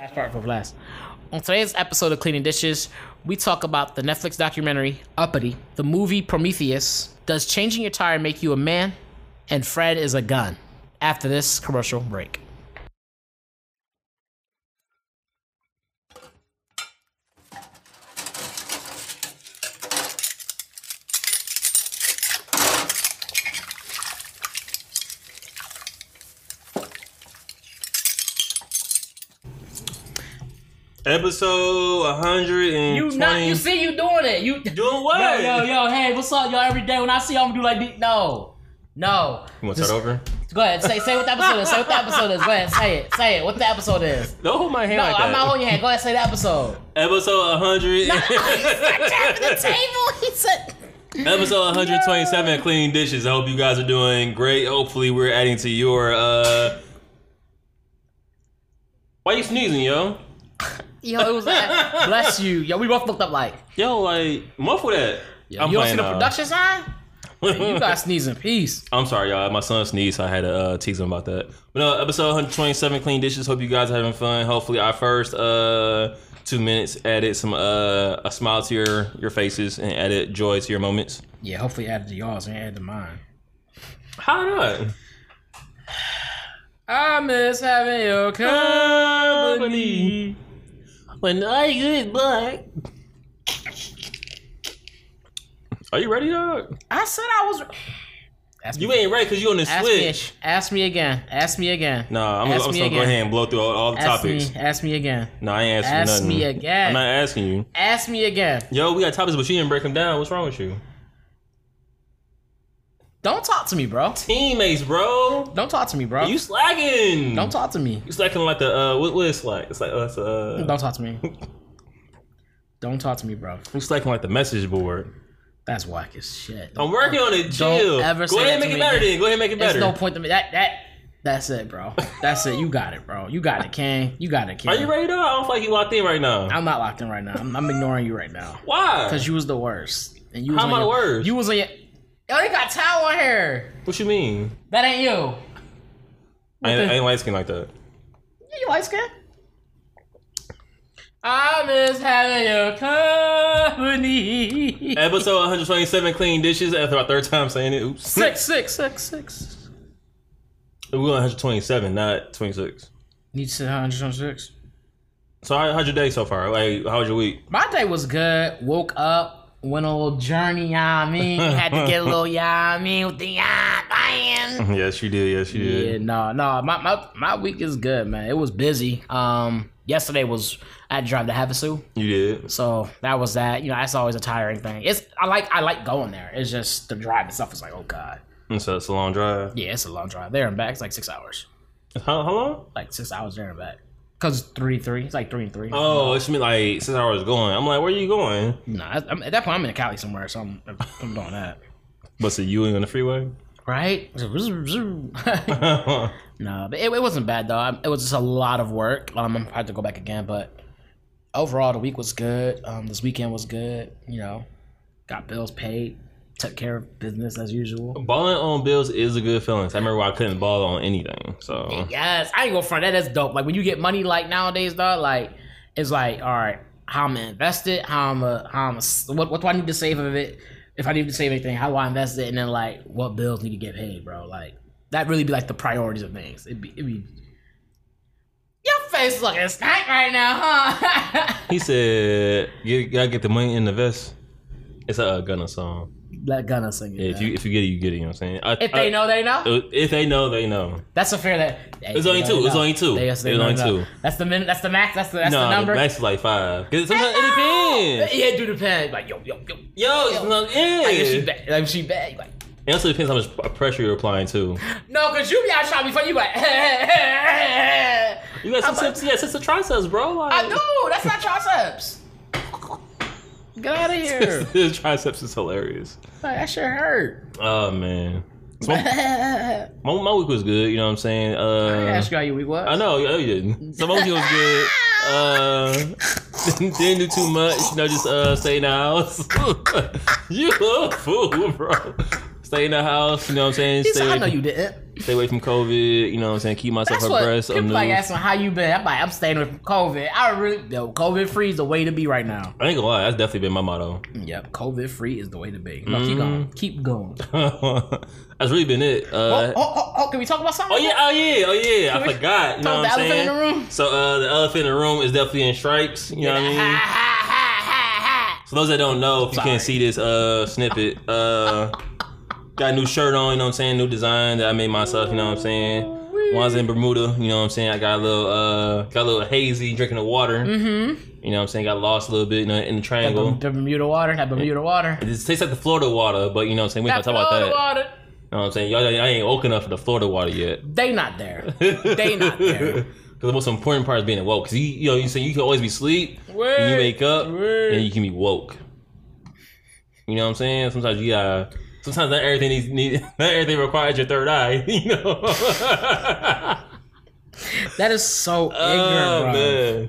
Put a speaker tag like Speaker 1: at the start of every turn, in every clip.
Speaker 1: Last part for last. On today's episode of Cleaning Dishes, we talk about the Netflix documentary Uppity, the movie Prometheus, Does Changing Your Tire Make You a Man? And Fred is a Gun. After this commercial break.
Speaker 2: Episode 120.
Speaker 1: You not you see you doing it. You
Speaker 2: Doing what?
Speaker 1: Yo, yo, yo, hey, what's up, y'all? Every day when I see y'all, I'm gonna do like this. No. No.
Speaker 2: You want to start over?
Speaker 1: Go ahead, say say what the episode is. Say what the episode is. Go ahead, say it. Say it. What the episode is.
Speaker 2: Don't hold my hand
Speaker 1: No,
Speaker 2: like that.
Speaker 1: I'm not holding your hand. Go ahead, say the episode.
Speaker 2: Episode 100.
Speaker 1: tapping the table. He said.
Speaker 2: Episode 127 of Cleaning Dishes. I hope you guys are doing great. Hopefully, we're adding to your. uh Why you sneezing, yo?
Speaker 1: Yo, it was like, bless you. Yo, we both looked up like.
Speaker 2: Yo, like, muffle that.
Speaker 1: Yo, you don't see the
Speaker 2: uh,
Speaker 1: production sign? You guys sneeze in peace.
Speaker 2: I'm sorry, y'all. My son sneezed, so I had to uh, tease him about that. But no, episode 127, Clean Dishes. Hope you guys are having fun. Hopefully, our first uh, two minutes added some uh, a smile to your your faces and added joy to your moments.
Speaker 1: Yeah, hopefully added to yours and added to mine.
Speaker 2: How not?
Speaker 1: I miss having your company.
Speaker 2: When I get back. Are you ready, dog?
Speaker 1: I said I was. Ask
Speaker 2: You
Speaker 1: me,
Speaker 2: ain't ready because you on the
Speaker 1: ask me,
Speaker 2: switch.
Speaker 1: ask me again. Ask me again.
Speaker 2: Nah, I'm,
Speaker 1: Ask
Speaker 2: I'm
Speaker 1: me
Speaker 2: just gonna go
Speaker 1: again.
Speaker 2: ahead and blow through all, all the
Speaker 1: Ask
Speaker 2: topics.
Speaker 1: me. Ask me again.
Speaker 2: No, I ain't asking nothing.
Speaker 1: Ask me again.
Speaker 2: I'm not asking you.
Speaker 1: Ask me again.
Speaker 2: Yo, we got topics, but you didn't break them down. What's wrong with you?
Speaker 1: Don't talk to me, bro.
Speaker 2: Teammates, bro.
Speaker 1: Don't talk to me, bro.
Speaker 2: You slacking.
Speaker 1: Don't talk to me.
Speaker 2: You slacking like the uh what, what is slack? It's like uh, uh
Speaker 1: Don't talk to me. Don't talk to me, bro.
Speaker 2: you slacking like the message board.
Speaker 1: That's whack as shit.
Speaker 2: I'm working on it.
Speaker 1: Don't
Speaker 2: Chill.
Speaker 1: ever
Speaker 2: Go ahead and make it
Speaker 1: me
Speaker 2: better then. Go ahead and make it better.
Speaker 1: There's no point to me. That that that's it, bro. That's it. You got it, bro. You got it, King. You got it, King.
Speaker 2: Are you ready though? I don't feel like you locked in right now.
Speaker 1: I'm not locked in right now. I'm, I'm ignoring you right now
Speaker 2: Why?
Speaker 1: because you was the worst. And you was
Speaker 2: How am I the worst?
Speaker 1: You was on your. Yo, you got towel on here.
Speaker 2: What you mean?
Speaker 1: That ain't you.
Speaker 2: I ain't, I ain't light skin like that.
Speaker 1: Yeah, you light skin. I miss having your company.
Speaker 2: Episode 127, clean dishes. After our third time saying it, oops.
Speaker 1: Six, six, six, six.
Speaker 2: We're going 127, not 26.
Speaker 1: Need to say 106.
Speaker 2: So how, how's your day so far? Like, how was your week?
Speaker 1: My day was good. Woke up, went on a little journey, yeah, I mean. Had to get a little, yeah, I mean, with the yeah, man.
Speaker 2: yes, you did. Yes, you
Speaker 1: Yeah,
Speaker 2: did.
Speaker 1: no, no. My, my my week is good, man. It was busy. Um, yesterday was I had to drive to Havasu,
Speaker 2: You did.
Speaker 1: so that was that. You know, that's always a tiring thing. It's I like I like going there. It's just the drive itself is like, oh god,
Speaker 2: And so it's a long drive.
Speaker 1: yeah, it's a long drive there and back. It's like six hours,
Speaker 2: How, how long?
Speaker 1: like six hours there and back. Cause three three, it's like three and three.
Speaker 2: Oh, it's been like six hours going. I'm like, where are you going?
Speaker 1: no, I, I'm, at that point I'm in Cali somewhere, so I'm I'm doing that.
Speaker 2: But so you ain't on the freeway?
Speaker 1: Right? No, but it, it wasn't bad though. It was just a lot of work. Um, I had to go back again, but overall the week was good. Um, this weekend was good. You know, got bills paid, took care of business as usual.
Speaker 2: Balling on bills is a good feeling. I remember I couldn't ball on anything. So
Speaker 1: Yes, I ain't gonna front. that. That is dope. Like when you get money like nowadays, dog. Like it's like, all right, how I'm gonna invest it? How I'm a, how I'm a, what what do I need to save of it? If I need to save anything, how do I invest it? And then like, what bills need to get paid, bro? Like that really be like the priorities of things. It'd be, it'd be. Your face looking stank right now, huh?
Speaker 2: he said, "You gotta get the money in the vest." It's a Gunna song.
Speaker 1: Let Gunna sing it.
Speaker 2: Yeah, if you if you get it, you get it. You know what I'm saying? I,
Speaker 1: if they
Speaker 2: I-
Speaker 1: know, they know.
Speaker 2: Uh, if they know, they know.
Speaker 1: That's a fair that. hey,
Speaker 2: It's only two. It's only two.
Speaker 1: They- yes, they
Speaker 2: It's only two.
Speaker 1: That's the min. That's the max. That's the that's
Speaker 2: no,
Speaker 1: the number.
Speaker 2: max is like five. 'Cause sometimes it depends.
Speaker 1: Yeah, it do depend. Like yo, yo, yo.
Speaker 2: Yo, it's not, yeah.
Speaker 1: Like if she bad, like if she bad, like
Speaker 2: It also depends how much pressure you're applying too.
Speaker 1: no, cause you be out trying to be funny. You like
Speaker 2: You got
Speaker 1: I'm
Speaker 2: some, yeah, it's the triceps, bro. Like,
Speaker 1: know that's not triceps. Get out of here.
Speaker 2: the triceps is hilarious.
Speaker 1: like, that shit hurt.
Speaker 2: Oh man, So my, my, week was good. You know what I'm saying? Uh,
Speaker 1: asked you how your week was.
Speaker 2: I know, yeah, you didn't. So my week was good. Uh, didn't do too much. You know, just uh, stay in the house. you a fool, bro. Stay in the house. You know what I'm saying?
Speaker 1: He
Speaker 2: Stay
Speaker 1: said, I know you didn't.
Speaker 2: Stay away from COVID. You know what I'm saying? Keep myself
Speaker 1: That's what
Speaker 2: abreast of
Speaker 1: people
Speaker 2: news.
Speaker 1: like asking how you been. I'm like, I'm staying away from COVID. I really, yo, COVID free is the way to be right now.
Speaker 2: I ain't gonna lie, that's definitely been my motto.
Speaker 1: Yep, COVID free is the way to be. No, keep going, keep going.
Speaker 2: that's really been it. Uh,
Speaker 1: Oh, oh, oh, oh, can we talk about something?
Speaker 2: Oh yeah, oh yeah, oh yeah. I
Speaker 1: we
Speaker 2: forgot. You know what I'm saying?
Speaker 1: in the room?
Speaker 2: So uh, the elephant in the room is definitely in stripes. You know what I mean?
Speaker 1: ha ha ha ha.
Speaker 2: So those that don't know, if you
Speaker 1: Sorry.
Speaker 2: can't see this uh snippet, uh, got a new shirt on. You know what I'm saying? New design that I made myself. You know what I'm saying? One's in Bermuda. You know what I'm saying? I got a little uh, got a little hazy drinking the water. Mm-hmm. You know what I'm saying? Got lost a little bit in the, in the triangle.
Speaker 1: The Bermuda water, that Bermuda water.
Speaker 2: It just tastes like the Florida water, but you know what I'm saying? We gonna talk about that.
Speaker 1: water.
Speaker 2: You know what I'm saying? Y'all, I ain't woke enough for the Florida water yet.
Speaker 1: They not there. They not there.
Speaker 2: Because the most important part is being woke. Because you, you know, you say you can always be asleep, and you wake up,
Speaker 1: Word.
Speaker 2: and you can be woke. You know what I'm saying? Sometimes you gotta. Sometimes not everything needs, need, not everything requires your third eye. You know.
Speaker 1: That is so ignorant,
Speaker 2: oh
Speaker 1: bro.
Speaker 2: man.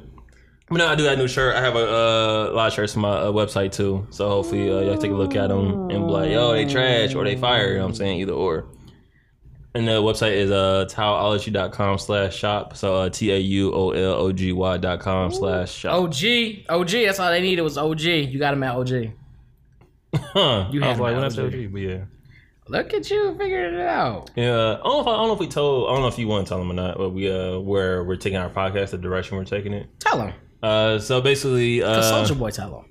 Speaker 2: But no, I do that new shirt. I have a uh, lot of shirts on my uh, website too. So hopefully uh, y'all take a look at them and be like, yo, they trash or they fire. You know what I'm saying? Either or. And the website is uh, tauology.com slash shop. So uh, T A U O L O G Y dot com slash shop.
Speaker 1: OG, OG. That's all they needed was OG. You got them at OG.
Speaker 2: Huh.
Speaker 1: you
Speaker 2: I was like,
Speaker 1: them
Speaker 2: what I but yeah.
Speaker 1: Look at you figuring it out.
Speaker 2: Yeah, I don't know if I, don't know if we told. I don't know if you want to tell them or not, but we uh where we're taking our podcast, the direction we're taking it.
Speaker 1: Tell them.
Speaker 2: Uh, so basically, uh,
Speaker 1: Soldier Boy, tell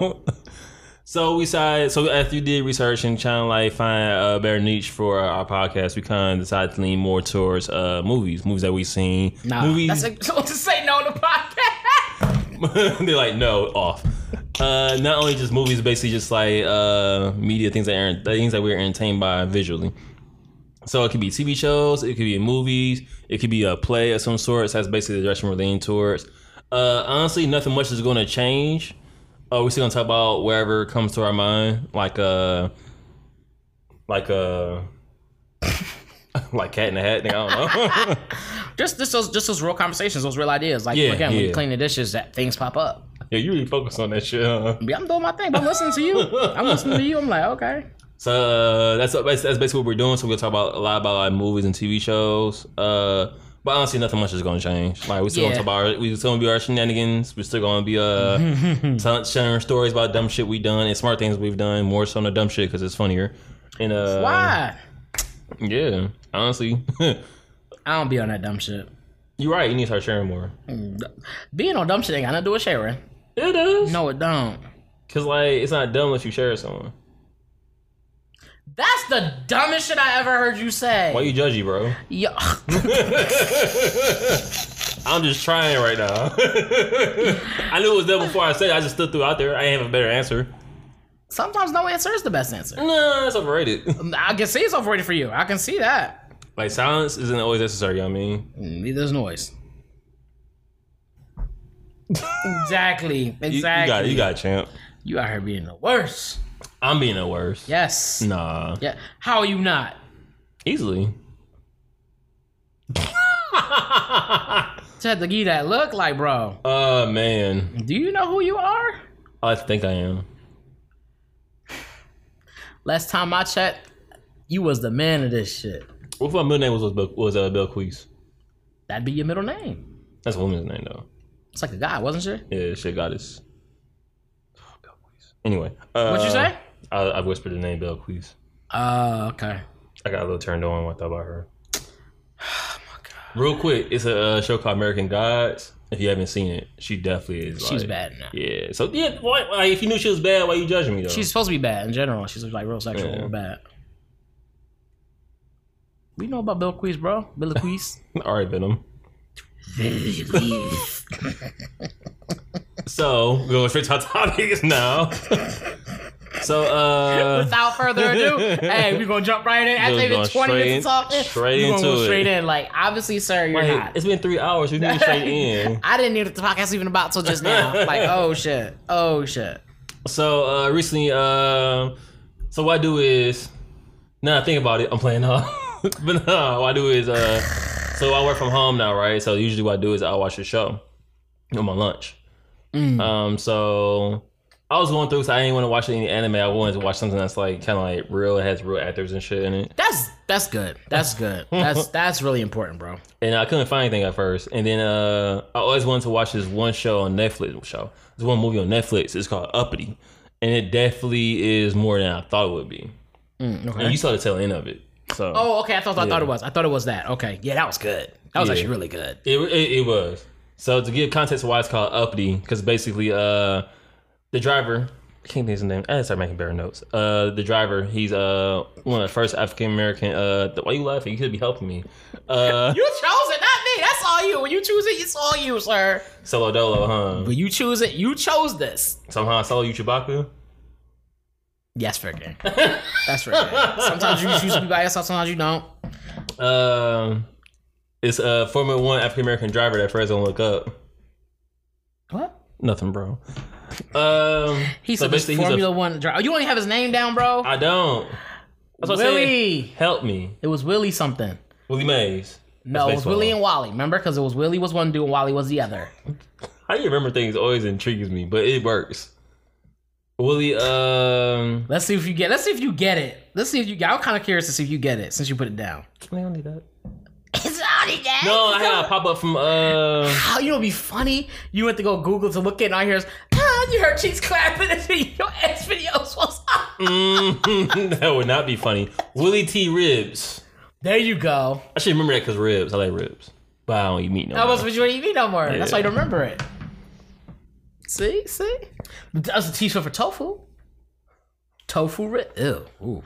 Speaker 1: him.
Speaker 2: so we decided. So after you did research and trying to like find a better niche for our podcast, we kind of decided to lean more towards uh movies, movies that we've seen,
Speaker 1: Nah,
Speaker 2: movies.
Speaker 1: that's like, so to say no to podcast.
Speaker 2: They're like, no, off. Uh, not only just movies, basically just like uh media things that are things that we're entertained by visually. So it could be TV shows, it could be movies, it could be a play of some sort. So that's basically the direction we're leaning towards. Uh, honestly, nothing much is going to change. Uh, we're still gonna talk about wherever comes to our mind, like uh, like uh, like cat in the hat. Thing, I don't know.
Speaker 1: just, just those, just those real conversations, those real ideas. Like
Speaker 2: Yeah,
Speaker 1: again, when you clean the dishes, that things pop up.
Speaker 2: Yeah, you really focus on that shit. Huh?
Speaker 1: Yeah, I'm doing my thing, but I'm listening to you. I'm listening to you. I'm like, okay.
Speaker 2: So uh, that's that's that's basically what we're doing. So we're gonna talk about a lot about like movies and TV shows. Uh, but honestly, nothing much is gonna change. Like we still
Speaker 1: Yeah.
Speaker 2: gonna talk about our, we still gonna be our shenanigans. We're still gonna be uh sharing stories about dumb shit we done and smart things we've done. More so on the dumb shit because it's funnier. And uh,
Speaker 1: Why?
Speaker 2: Yeah, honestly,
Speaker 1: I don't be on that dumb shit.
Speaker 2: you're right. You need to start sharing more.
Speaker 1: Being on dumb shit ain't got nothing to do with sharing.
Speaker 2: It does.
Speaker 1: No, it don't.
Speaker 2: Cause like it's not dumb unless you share it with someone.
Speaker 1: That's the dumbest shit I ever heard you say.
Speaker 2: Why you judgy, bro?
Speaker 1: Yeah.
Speaker 2: I'm just trying right now. I knew it was there before I said it. I just stood through out there. I ain't have a better answer.
Speaker 1: sometimes no answer is the best answer.
Speaker 2: No, that's overrated.
Speaker 1: I can see it's overrated for you. I can see that.
Speaker 2: Like silence isn't always necessary. I mean, mm,
Speaker 1: Neither is noise. Exactly. Exactly.
Speaker 2: you got it. You got it, champ.
Speaker 1: You out here being the worst.
Speaker 2: I'm being the worst.
Speaker 1: Yes.
Speaker 2: Nah,
Speaker 1: Yeah. How are you not?
Speaker 2: easily.
Speaker 1: Had to give that look like, bro.
Speaker 2: uh man,
Speaker 1: Do you know who you are?
Speaker 2: I think I am.
Speaker 1: Last time I checked, you was the man of this shit.
Speaker 2: What if my middle name was was, was uh, Bilquis?
Speaker 1: That'd be your middle name.
Speaker 2: That's a woman's name though.
Speaker 1: It's like a guy, wasn't she?
Speaker 2: Yeah, shit goddess. Bill Anyway, uh,
Speaker 1: What'd you say?
Speaker 2: I, I whispered the name Bilquis.
Speaker 1: Uh, okay.
Speaker 2: I got a little turned on when I thought about her. Real quick, it's a uh, show called American Gods. If you haven't seen it, she definitely is.
Speaker 1: She's
Speaker 2: like-
Speaker 1: bad now.
Speaker 2: Yeah. So yeah, why, if you knew she was bad, why you judging me though?
Speaker 1: She's supposed to be bad in general. She's like real sexual
Speaker 2: Yeah.
Speaker 1: or bad. We know about Bilquis, bro. Bilquis.
Speaker 2: all right, Venom. So we're going straight to our topics now. so uh,
Speaker 1: Without further ado, hey, we're gonna jump right in. After
Speaker 2: We're
Speaker 1: even
Speaker 2: going
Speaker 1: 20 minutes
Speaker 2: straight-
Speaker 1: of talking,
Speaker 2: straight
Speaker 1: we're gonna go
Speaker 2: into it.
Speaker 1: straight in. Like, obviously, sir, you're
Speaker 2: wait,
Speaker 1: not.
Speaker 2: it's been three hours. We need to straight in.
Speaker 1: I didn't need the podcast even about till just now. Like, oh shit, oh shit.
Speaker 2: So uh, recently, uh, so what I do is, now I think about it, I'm playing uh, but no, what I do is, uh, so I work from home now, right? So usually what I do is I watch the show on my lunch.
Speaker 1: Mm.
Speaker 2: Um, so I was going through, so I didn't want to watch any anime. I wanted to watch something that's like kind of like real, it has real actors and shit in it.
Speaker 1: That's that's good. That's good. That's that's really important, bro.
Speaker 2: And I couldn't find anything at first. And then uh, I always wanted to watch this one show on Netflix. Show this one movie on Netflix. It's called Uppity, and it definitely is more than I thought it would be.
Speaker 1: Mm, okay.
Speaker 2: And you saw the tail end of it, so
Speaker 1: Oh, okay. I thought I thought it was. I thought it was that. Okay. Yeah, that was good. That was
Speaker 2: Yeah.
Speaker 1: actually really good.
Speaker 2: It, it, it was. So to give context of why it's called uppity, because basically, uh, the driver, I can't think of his name. I had to start making better notes. Uh, the driver, he's uh one of the first African American. Uh, why you laughing? You could be helping me. Uh,
Speaker 1: You chose it, not me. That's all you. When you choose it, it's all you, sir.
Speaker 2: solo dolo, huh?
Speaker 1: But you choose it, you chose this.
Speaker 2: Somehow solo you Chewbacca.
Speaker 1: Yes, fair game. That's fair game. Sometimes you choose to be yourself. Sometimes you don't.
Speaker 2: Um, it's a Formula One African American driver that Fred's gonna look up.
Speaker 1: What?
Speaker 2: Nothing, bro. Um,
Speaker 1: He's
Speaker 2: so
Speaker 1: a
Speaker 2: basically he's a-
Speaker 1: Formula One driver. Oh, you even have his name down, bro.
Speaker 2: I don't. That's what I'm saying.
Speaker 1: Willie.
Speaker 2: Help me,
Speaker 1: It was Willie something.
Speaker 2: Willie Mays.
Speaker 1: No, it was. Willie and Wally. Remember? Because it was Willie was one dude and Wally was the other.
Speaker 2: How you remember things always intrigues me, but it works. Willie, um,
Speaker 1: Let's see if you get. Let's see if you get it. Let's see if you. get I'm kind of curious to see if you get it since you put it down.
Speaker 2: I don't need that.
Speaker 1: It's already dead.
Speaker 2: No, I had a pop up from uh,
Speaker 1: How you know? It'd be funny. You went to go Google to look at, it and I hear, ah, you heard cheeks clapping, and your ass videos was up.
Speaker 2: mm, that would not be funny. Willy T Ribbs.
Speaker 1: There you go.
Speaker 2: I should remember that because ribs. I like ribs, but I don't eat meat no
Speaker 1: That
Speaker 2: more.
Speaker 1: was what you ain't eat no more. That's why you don't remember it. See, see. That's a t-shirt for tofu. Tofu rib. Ew. Ooh.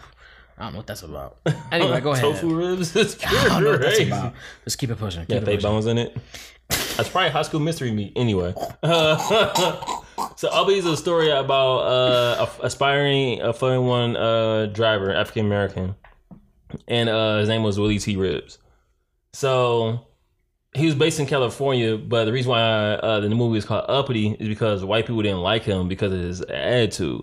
Speaker 1: I don't know what that's about. Anyway, go ahead.
Speaker 2: Tofu ribs. It's
Speaker 1: I don't know what that's about. Just keep it pushing. Keep
Speaker 2: Yeah,
Speaker 1: it
Speaker 2: fake
Speaker 1: pushing.
Speaker 2: bones in it. That's probably high school mystery meat. Anyway, so Ubby is a story about uh, a aspiring a Formula One uh, driver, African American, and uh, his name was Willy T. Ribbs. So he was based in California, but the reason why uh, the movie is called Uppity is because white people didn't like him because of his attitude,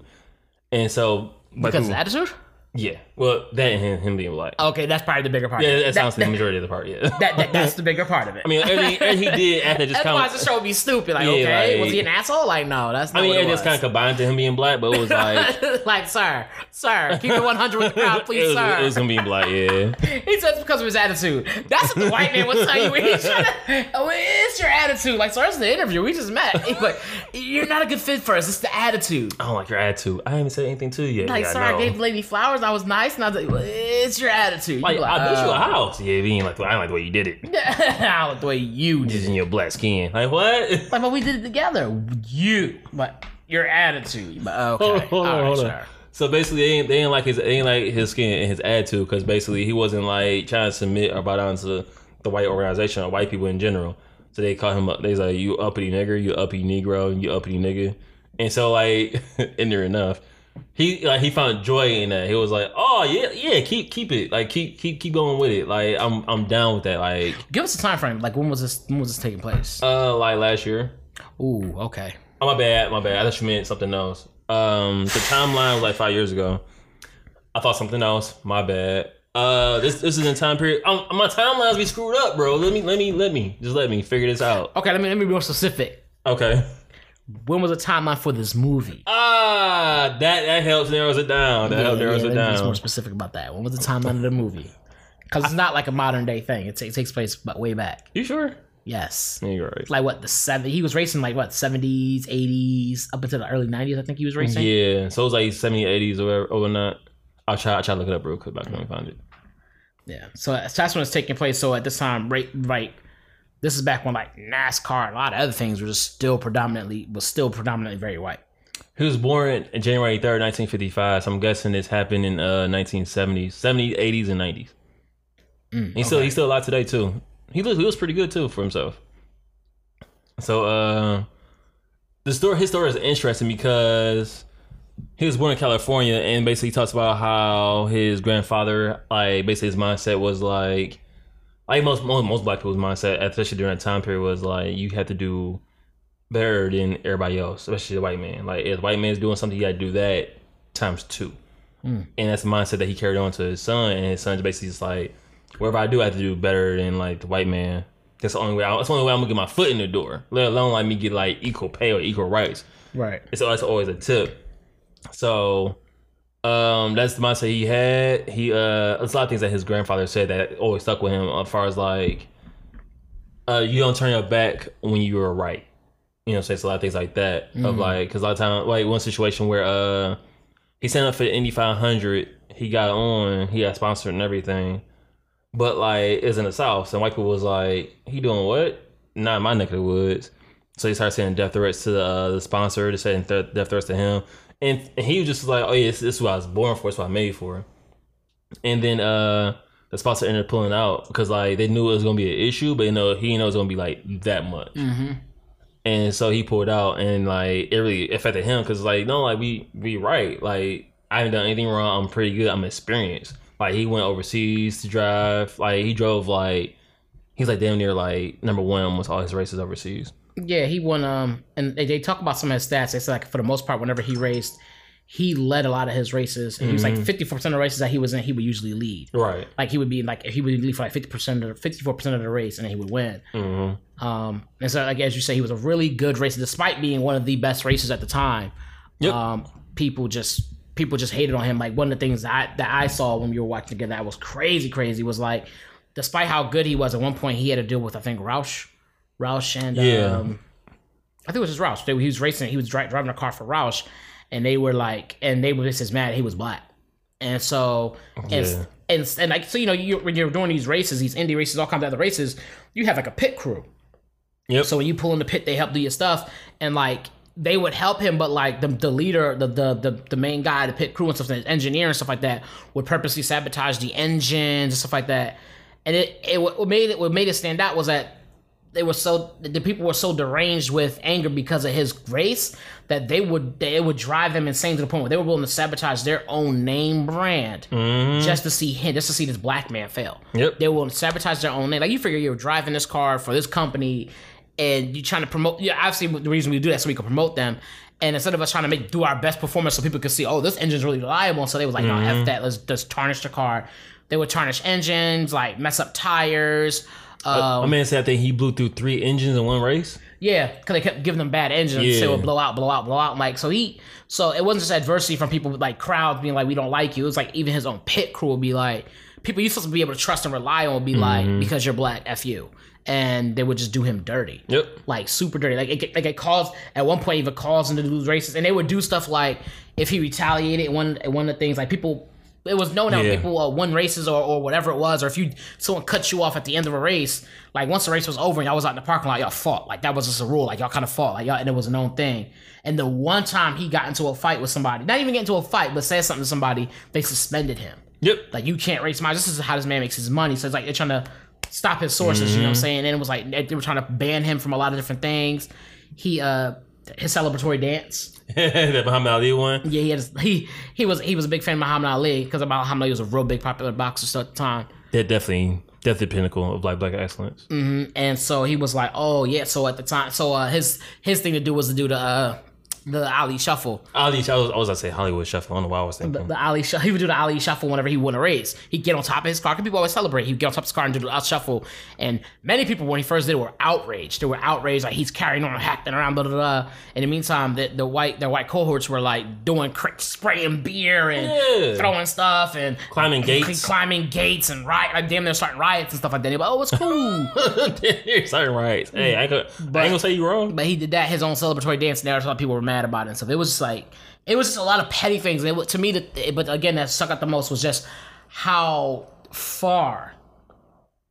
Speaker 2: and so
Speaker 1: Because of
Speaker 2: people-
Speaker 1: attitude?
Speaker 2: Yeah, well, that and him, him being black.
Speaker 1: Okay, that's probably the bigger part.
Speaker 2: Yeah,
Speaker 1: of it.
Speaker 2: that sounds
Speaker 1: that,
Speaker 2: the majority of the part. Yeah,
Speaker 1: that, that, that's the bigger part of it.
Speaker 2: I mean, everything, everything he did after just kind of.
Speaker 1: the show would be stupid. Like,
Speaker 2: Yeah,
Speaker 1: okay,
Speaker 2: like-
Speaker 1: was he an asshole? Like, no, that's not
Speaker 2: I mean, it
Speaker 1: it
Speaker 2: just kind of combined to him being black, but it was like
Speaker 1: like, sir, sir, keep it 100 with the crowd,
Speaker 2: it
Speaker 1: please,
Speaker 2: was,
Speaker 1: sir.
Speaker 2: it was him being black. Yeah,
Speaker 1: He says because of his attitude. That's what the white man would tell you when he's trying to. Your attitude. Like, sir, it's the interview. We just met. But you're not a good fit for us. It's the attitude.
Speaker 2: I don't like your attitude. I haven't said anything to you yet.
Speaker 1: Like,
Speaker 2: yeah,
Speaker 1: sir,
Speaker 2: I
Speaker 1: I gave the lady flowers. I was nice. And I was like, well, it's your attitude.
Speaker 2: Like,
Speaker 1: You
Speaker 2: I built you a
Speaker 1: uh,
Speaker 2: house. Yeah, being like, I don't like the way you did it.
Speaker 1: I don't like the way you did
Speaker 2: Just
Speaker 1: it.
Speaker 2: in your black skin. Like what?
Speaker 1: Like, but we did it together. You, but your attitude. But okay,
Speaker 2: Hold on, hold on,
Speaker 1: All right,
Speaker 2: hold on.
Speaker 1: sir.
Speaker 2: So basically, they ain't, they ain't like his they ain't like his skin and his attitude because basically he wasn't like trying to submit or bow down to the white organization or white people in general. So they call him up. They like you uppity nigger, you uppity negro, you uppity nigga. And so like, ignorant enough, he like he found joy in that. He was like, oh yeah, yeah, keep keep it, like keep keep keep going with it. Like I'm I'm down with that. Like
Speaker 1: Give us a time frame. Like, when was this? When was this taking place?
Speaker 2: uh like last year.
Speaker 1: Ooh, okay.
Speaker 2: Oh my bad, my bad. I thought you meant something else. Um, the timeline was like five years ago. I thought something else. My bad. Uh, this this is in time period. Um, my timelines be screwed up, bro. Let me let me let me just let me figure this out.
Speaker 1: Okay, let me let me be more specific.
Speaker 2: Okay.
Speaker 1: When was the timeline for this movie?
Speaker 2: Ah, that that helps narrows it down. That helps narrows
Speaker 1: let
Speaker 2: it
Speaker 1: me be more specific about that. When was the timeline of the movie? Because it's not like a modern day thing. It, ta- it takes place but way back.
Speaker 2: You sure?
Speaker 1: Yes.
Speaker 2: Yeah, you're right.
Speaker 1: Like what the seven? He was racing like what seventies, eighties, up until the early nineties. I think he was racing.
Speaker 2: Yeah, so it was like 70s, 80s or whatever, or not. I'll try. I'll try to look it up real quick. But I can't find it.
Speaker 1: Yeah. So that's when it's taking place. So at this time, right, right. This is back when like NASCAR and a lot of other things were just still predominantly was still predominantly very white.
Speaker 2: He was born in January 3rd, 1955. So I'm guessing this happened in uh 1970s, 70s, 80s, and 90s.
Speaker 1: Mm,
Speaker 2: He's still
Speaker 1: okay.
Speaker 2: he's still alive today too. He looks he looks pretty good too for himself. So uh the story his story is interesting because he was born in California and basically talks about how his grandfather like basically his mindset was like like most most, most black people's mindset, especially during that time period, was like you have to do better than everybody else, especially the white man. Like if the white man's doing something, you gotta do that times two.
Speaker 1: Mm.
Speaker 2: And that's the mindset that he carried on to his son, and his son's basically just like, whatever I do, I have to do better than like the white man That's the only way. I, that's the only way I'm gonna get my foot in the door. Let alone like me get like equal pay or equal rights.
Speaker 1: Right.
Speaker 2: It's always always a tip. So, um, that's the mindset he had. He uh, there's a lot of things that his grandfather said that always stuck with him. As far as like, uh, you don't turn your back when you are right. You know, so it's a lot of things like that. Of like, because a lot of time, like one situation where uh, he signed up for the Indy 500. He got on. He got sponsored and everything. But like, it's in the South, and white people was like, "He doing what? Not in my neck of the woods." So he started sending death threats to the, uh, the sponsor, to sending th- death threats to him, and, and he was just like, "Oh yeah, this, this is what I was born for. It's what I made for." And then uh, the sponsor ended up pulling out because like they knew it was gonna be an issue, but you know he didn't know it gonna be like that much. And so he pulled out, and like it really affected him because like no, like we we right, like I haven't done anything wrong. I'm pretty good. I'm experienced. Like he went overseas to drive. Like he drove like he's like damn near like number one almost all his races overseas.
Speaker 1: Yeah, he won. Um, and they, they talk about some of his stats. It's like for the most part, whenever he raced, he led a lot of his races. And he was like fifty four percent of the races that he was in, he would usually lead.
Speaker 2: Right.
Speaker 1: Like he would be like if he would lead for like fifty percent of fifty four percent of the race, and then he would win.
Speaker 2: Mm-hmm.
Speaker 1: Um, and so like as you say, he was a really good racer, despite being one of the best racers at the time.
Speaker 2: Yep.
Speaker 1: Um, people just people just hated on him. Like one of the things that I, that I saw when we were watching together that was crazy, crazy was like, despite how good he was, at one point he had to deal with I think Roush, Roush and
Speaker 2: Yeah.
Speaker 1: um, I think it was just Roush. They, he was racing. He was dri- driving a car for Roush, and they were like, and they were just as mad he was black. And so, and,
Speaker 2: Yeah.
Speaker 1: and, and like, so you know, you, when you're doing these races, these Indy races, all kinds of other races, you have like a pit crew.
Speaker 2: Yep.
Speaker 1: So when you pull in the pit, they help do your stuff, and like they would help him, but like the the leader, the the the, the main guy, the pit crew and stuff, the engineer and stuff like that, would purposely sabotage the engines and stuff like that. And it it what made it what made it stand out was that they were so the people were so deranged with anger because of his grace that they would they, it would drive them insane to the point where they were willing to sabotage their own name brand mm-hmm. just to see him just to see this black man fail.
Speaker 2: Yep.
Speaker 1: They will sabotage their own name. Like you figure you're driving this car for this company and you're trying to promote yeah, obviously the reason we do that so we can promote them. And instead of us trying to make do our best performance so people could see, oh, this engine's really reliable, so they was like, no, F mm-hmm. that, let's just tarnish the car. They would tarnish engines, like mess up tires.
Speaker 2: My um, man said I think he blew through three engines in one race.
Speaker 1: yeah, because they kept giving them bad engines,
Speaker 2: Yeah.
Speaker 1: so it would blow out, blow out, blow out. Like so, he so it wasn't just adversity from people like crowds being like, "We don't like you." It was like even his own pit crew would be like, people you supposed to be able to trust and rely on would be like, mm-hmm. because you're black, f you, and they would just do him dirty.
Speaker 2: Yep.
Speaker 1: Like super dirty. Like it, like it caused at one point even caused him to lose races, and they would do stuff like if he retaliated. One one of the things like people. It was known that
Speaker 2: Yeah.
Speaker 1: people uh, won races or, or whatever it was, or if you someone cut you off at the end of a race, like once the race was over and y'all was out in the parking lot, y'all fought. Like that was just a rule. Like y'all kind of fought. Like y'all, and it was a known thing. And the one time he got into a fight with somebody, not even get into a fight, but said something to somebody, they suspended him.
Speaker 2: Yep.
Speaker 1: Like you can't race my. This is how this man makes his money. So it's like they're trying to stop his sources. You know what I'm
Speaker 2: Mm-hmm.
Speaker 1: saying? And it was like they were trying to ban him from a lot of different things. He uh his celebratory dance.
Speaker 2: that Muhammad Ali one.
Speaker 1: Yeah, he had his, he he was he was a big fan of Muhammad Ali because Muhammad Ali was a real big popular boxer at the time.
Speaker 2: That definitely, definitely the pinnacle of like black excellence.
Speaker 1: And so he was like, "Oh yeah." So at the time, so uh, his his thing to do was to do the uh, the Ali shuffle.
Speaker 2: Ali, I was, I was gonna say Hollywood Shuffle. I don't know why I was thinking.
Speaker 1: The Ali shuffle. He would do the Ali shuffle whenever he won a race. He'd get on top of his car. 'cause People always celebrate. He'd get on top of his car and do the Ali shuffle. And many people, when he first did it, were outraged. They were outraged, like he's carrying on, hacking around, blah blah blah. In the meantime, the, the white the white cohorts were like doing spraying beer and
Speaker 2: Yeah.
Speaker 1: throwing stuff and
Speaker 2: Climbing gates.
Speaker 1: climbing gates and riot. Like damn, they're starting riots and stuff like that. They're like, oh, it's cool.
Speaker 2: Certain rights. Hey, I, ain't gonna, I ain't gonna say you wrong.
Speaker 1: but he did that his own celebratory dance, and there a lot of people were mad about it and stuff. It was just like it was just a lot of petty things. And it, to me, that but again, that stuck out the most was just how far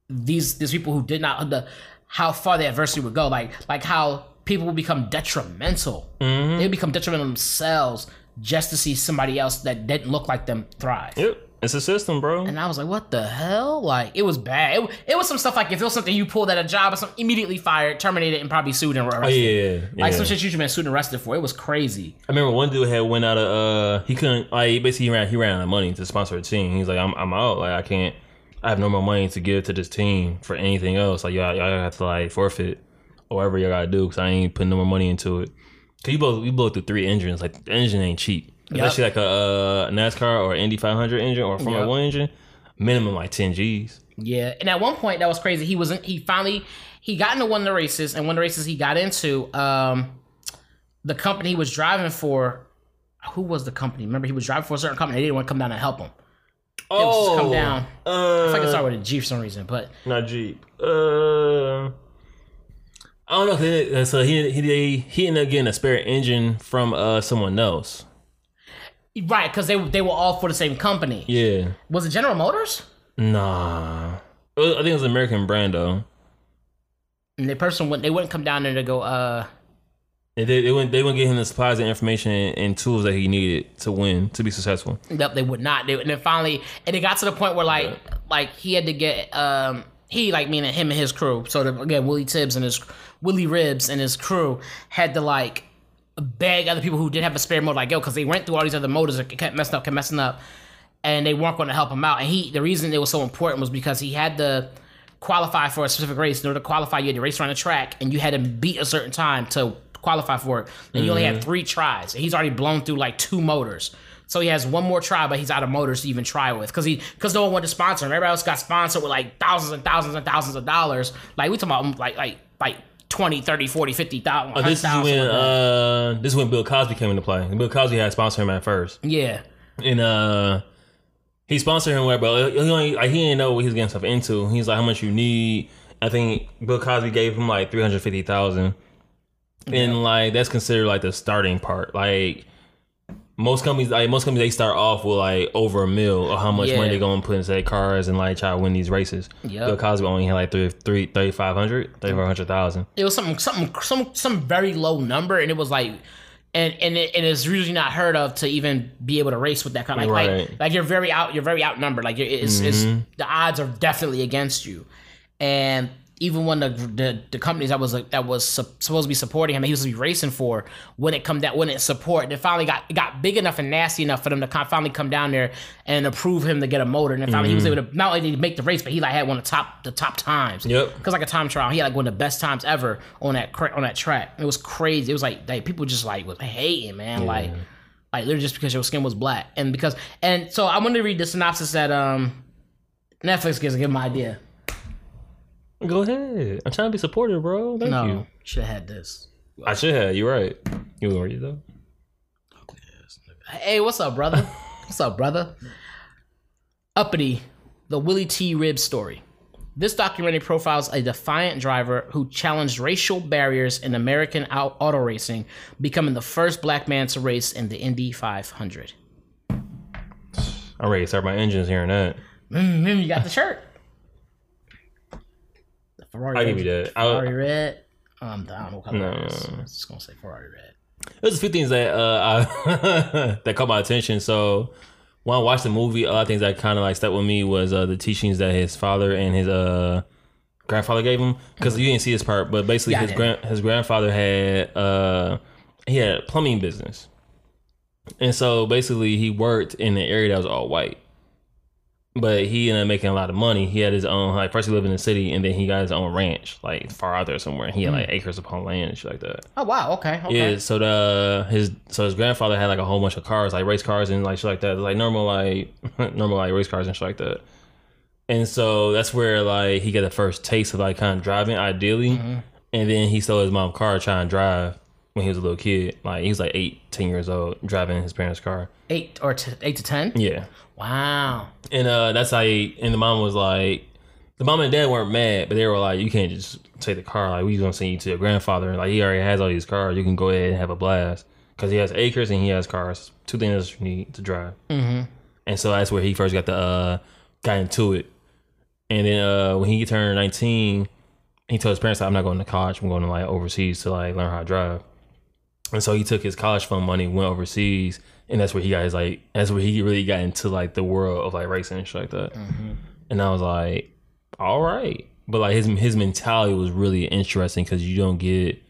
Speaker 1: these these people who did not the how far the adversity would go. Like like how people would become detrimental. Mm-hmm. They would become detrimental themselves just to see somebody else that didn't look like them thrive.
Speaker 2: Yep. It's a system, bro.
Speaker 1: And I was like, what the hell? Like, it was bad. It, it was some stuff like if it was something you pulled at a job or something, immediately fired, terminated, and probably sued and arrested.
Speaker 2: Oh, yeah, yeah,
Speaker 1: Like some shit you should been sued and arrested for. It was crazy.
Speaker 2: I remember one dude had went out of uh he couldn't like he basically he ran he ran out of money to sponsor a team. He's like I'm I'm out like I can't I have no more money to give to this team for anything else. Like y'all y'all have to like forfeit or whatever y'all gotta do because I ain't putting no more money into it. Cause you blow you blow through three engines like the engine ain't cheap.
Speaker 1: Yep.
Speaker 2: Especially like a uh, NASCAR or Indy 500 engine or a Formula
Speaker 1: Yep.
Speaker 2: One engine, minimum like 10 G's.
Speaker 1: Yeah, and at one point that was crazy. He wasn't. He finally he got into one of the races, and one of the races he got into, um, the company he was driving for. Who was the company? Remember, he was driving for a certain company. They didn't want to come down and help him. just come down.
Speaker 2: Uh,
Speaker 1: I think it started with a G for some reason, but
Speaker 2: not Jeep. Uh, I don't know. So he he he ended up getting a spare engine from uh someone else.
Speaker 1: Right because they they were all for the same company.
Speaker 2: Yeah.
Speaker 1: Was it General Motors?
Speaker 2: Nah. Was- I think it was an American brand though.
Speaker 1: And the person went. They wouldn't come down there to go. Uh,
Speaker 2: And they, they wouldn't they wouldn't give him the supplies and information and, and tools that he needed to win to be successful.
Speaker 1: Nope, they would not. They, and then finally, and it got to the point where like, like he had to get, um, he like meaning him and his crew. So the, again, Willie Tibbs and his Willy Ribbs and his crew had to like beg other people who did have a spare motor, like yo, because they went through all these other motors that kept messing up, kept messing up, and they weren't going to help him out. And he, the reason it was so important was because he had to qualify for a specific race. In order to qualify, you had to race around the track, and you had to beat a certain time to qualify for it. And you only had mm-hmm. three tries. And he's already blown through like two motors. So he has one more try, but he's out of motors to even try with because he because no one wanted to sponsor him. Everybody else got sponsored with like thousands and thousands and thousands of dollars. Like we talking about like like like 20, 30, 40, 50,000.
Speaker 2: Oh, this is when uh this is when Bill Cosby came into play. Bill Cosby had sponsored him at first.
Speaker 1: yeah.
Speaker 2: And uh he sponsored him where but he only like he didn't know what he was getting himself into. He's like how much you need. I think Bill Cosby gave him like three hundred fifty thousand. And like that's considered like the starting part. Like most companies like most companies they start off with like over a mil or how much
Speaker 1: Yeah.
Speaker 2: money they're gonna put into their cars and like try to win these races.
Speaker 1: Yeah,
Speaker 2: Bill Cosby only had like three three thirty five hundred, thirty five hundred thousand.
Speaker 1: it was something something some some very low number and it was like and and, it, and it's usually not heard of to even be able to race with that kind of like
Speaker 2: Right. Mm-hmm.
Speaker 1: like, like you're very out you're very outnumbered like you're, it's, it's the odds are definitely against you and even when the the, the companies that was like, that was sup- supposed to be supporting him he was supposed to be racing for when it come that when it support it finally got it got big enough and nasty enough for them to finally come down there and approve him to get a motor and then finally he was able to not only make the race but he like had one of the top the top times
Speaker 2: Yep.
Speaker 1: because like a time trial, he had like one of the best times ever on that on that track. It was crazy. It was like like people just like was hating, man. Like like literally just because your skin was black and because and so I want to read the synopsis that um Netflix gives. To give an idea.
Speaker 2: Go ahead. I'm trying to be supportive, bro. Thank
Speaker 1: No,
Speaker 2: you.
Speaker 1: should have had this.
Speaker 2: I should have. You're right. You were you though.
Speaker 1: Hey, what's up, brother? what's up, brother? Uppity, the Willy T. Ribbs story. This documentary profiles a defiant driver who challenged racial barriers in American auto racing, becoming the first black man to race in the Indy 500.
Speaker 2: I'm ready to start my engines hearing that.
Speaker 1: Mm, you got the shirt. Ferrari.
Speaker 2: I'll give you that.
Speaker 1: Ferrari red. Um, I don't know what color
Speaker 2: No.
Speaker 1: it is. I'm just gonna say Ferrari red.
Speaker 2: There's a few things that uh I, that caught my attention. So when I watched the movie, a lot of things that kind of like stuck with me was uh the teachings that his father and his uh grandfather gave him. Because you didn't see this part, but basically
Speaker 1: Yeah,
Speaker 2: his grand his grandfather had uh he had a plumbing business, and so basically he worked in an area that was all white. But he ended up making a lot of money. He had his own like first he lived in the city, and then he got his own ranch like far out there somewhere. He had like acres upon land and shit like that.
Speaker 1: Oh wow. Okay. Okay.
Speaker 2: Yeah, so the his so his grandfather had like a whole bunch of cars, like race cars and like shit like that, like normal like normal like race cars and shit like that. And so that's where like he got the first taste of like kind of driving, ideally.
Speaker 1: Mm-hmm.
Speaker 2: And then he stole his mom's car trying to drive when he was a little kid. Like he was like eight, ten years old, driving his parents' car.
Speaker 1: Eight or t- eight to ten.
Speaker 2: Yeah,
Speaker 1: Wow.
Speaker 2: and uh that's how he. And the mom was like, the mom and dad weren't mad, but they were like, you can't just take the car. Like we just gonna send you to your grandfather. And like he already has all these cars. You can go ahead and have a blast because he has acres and he has cars. Two things you need to drive. Mm-hmm. And so that's where he first got the uh got into it. And then uh when he turned nineteen, he told his parents, "I'm not going to college. I'm going to like overseas to like learn how to drive." And so he took his college fund money, went overseas, and that's where he got his like. That's where he really got into like the world of like racing and shit like that. And I was like, all right, but like his his mentality was really interesting because you don't get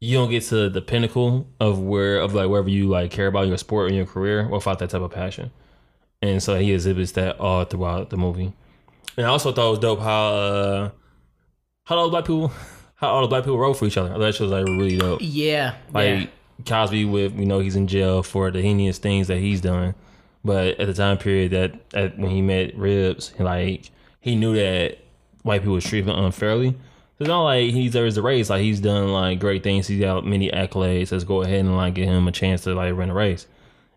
Speaker 2: you don't get to the pinnacle of where of like wherever you like care about your sport and your career without that type of passion. And so he exhibits that all throughout the movie. And I also thought it was dope how uh how all the black people how all the black people rode for each other. That shit was like really dope.
Speaker 1: Yeah.
Speaker 2: Like
Speaker 1: yeah.
Speaker 2: Cosby with you know he's in jail for the heinous things that he's done, but at the time period that at, when he met Ribbs, like he knew that white people was treated unfairly. So it's not like he deserves the race. Like he's done like great things. He's got many accolades. Let's go ahead and like give him a chance to like run a race.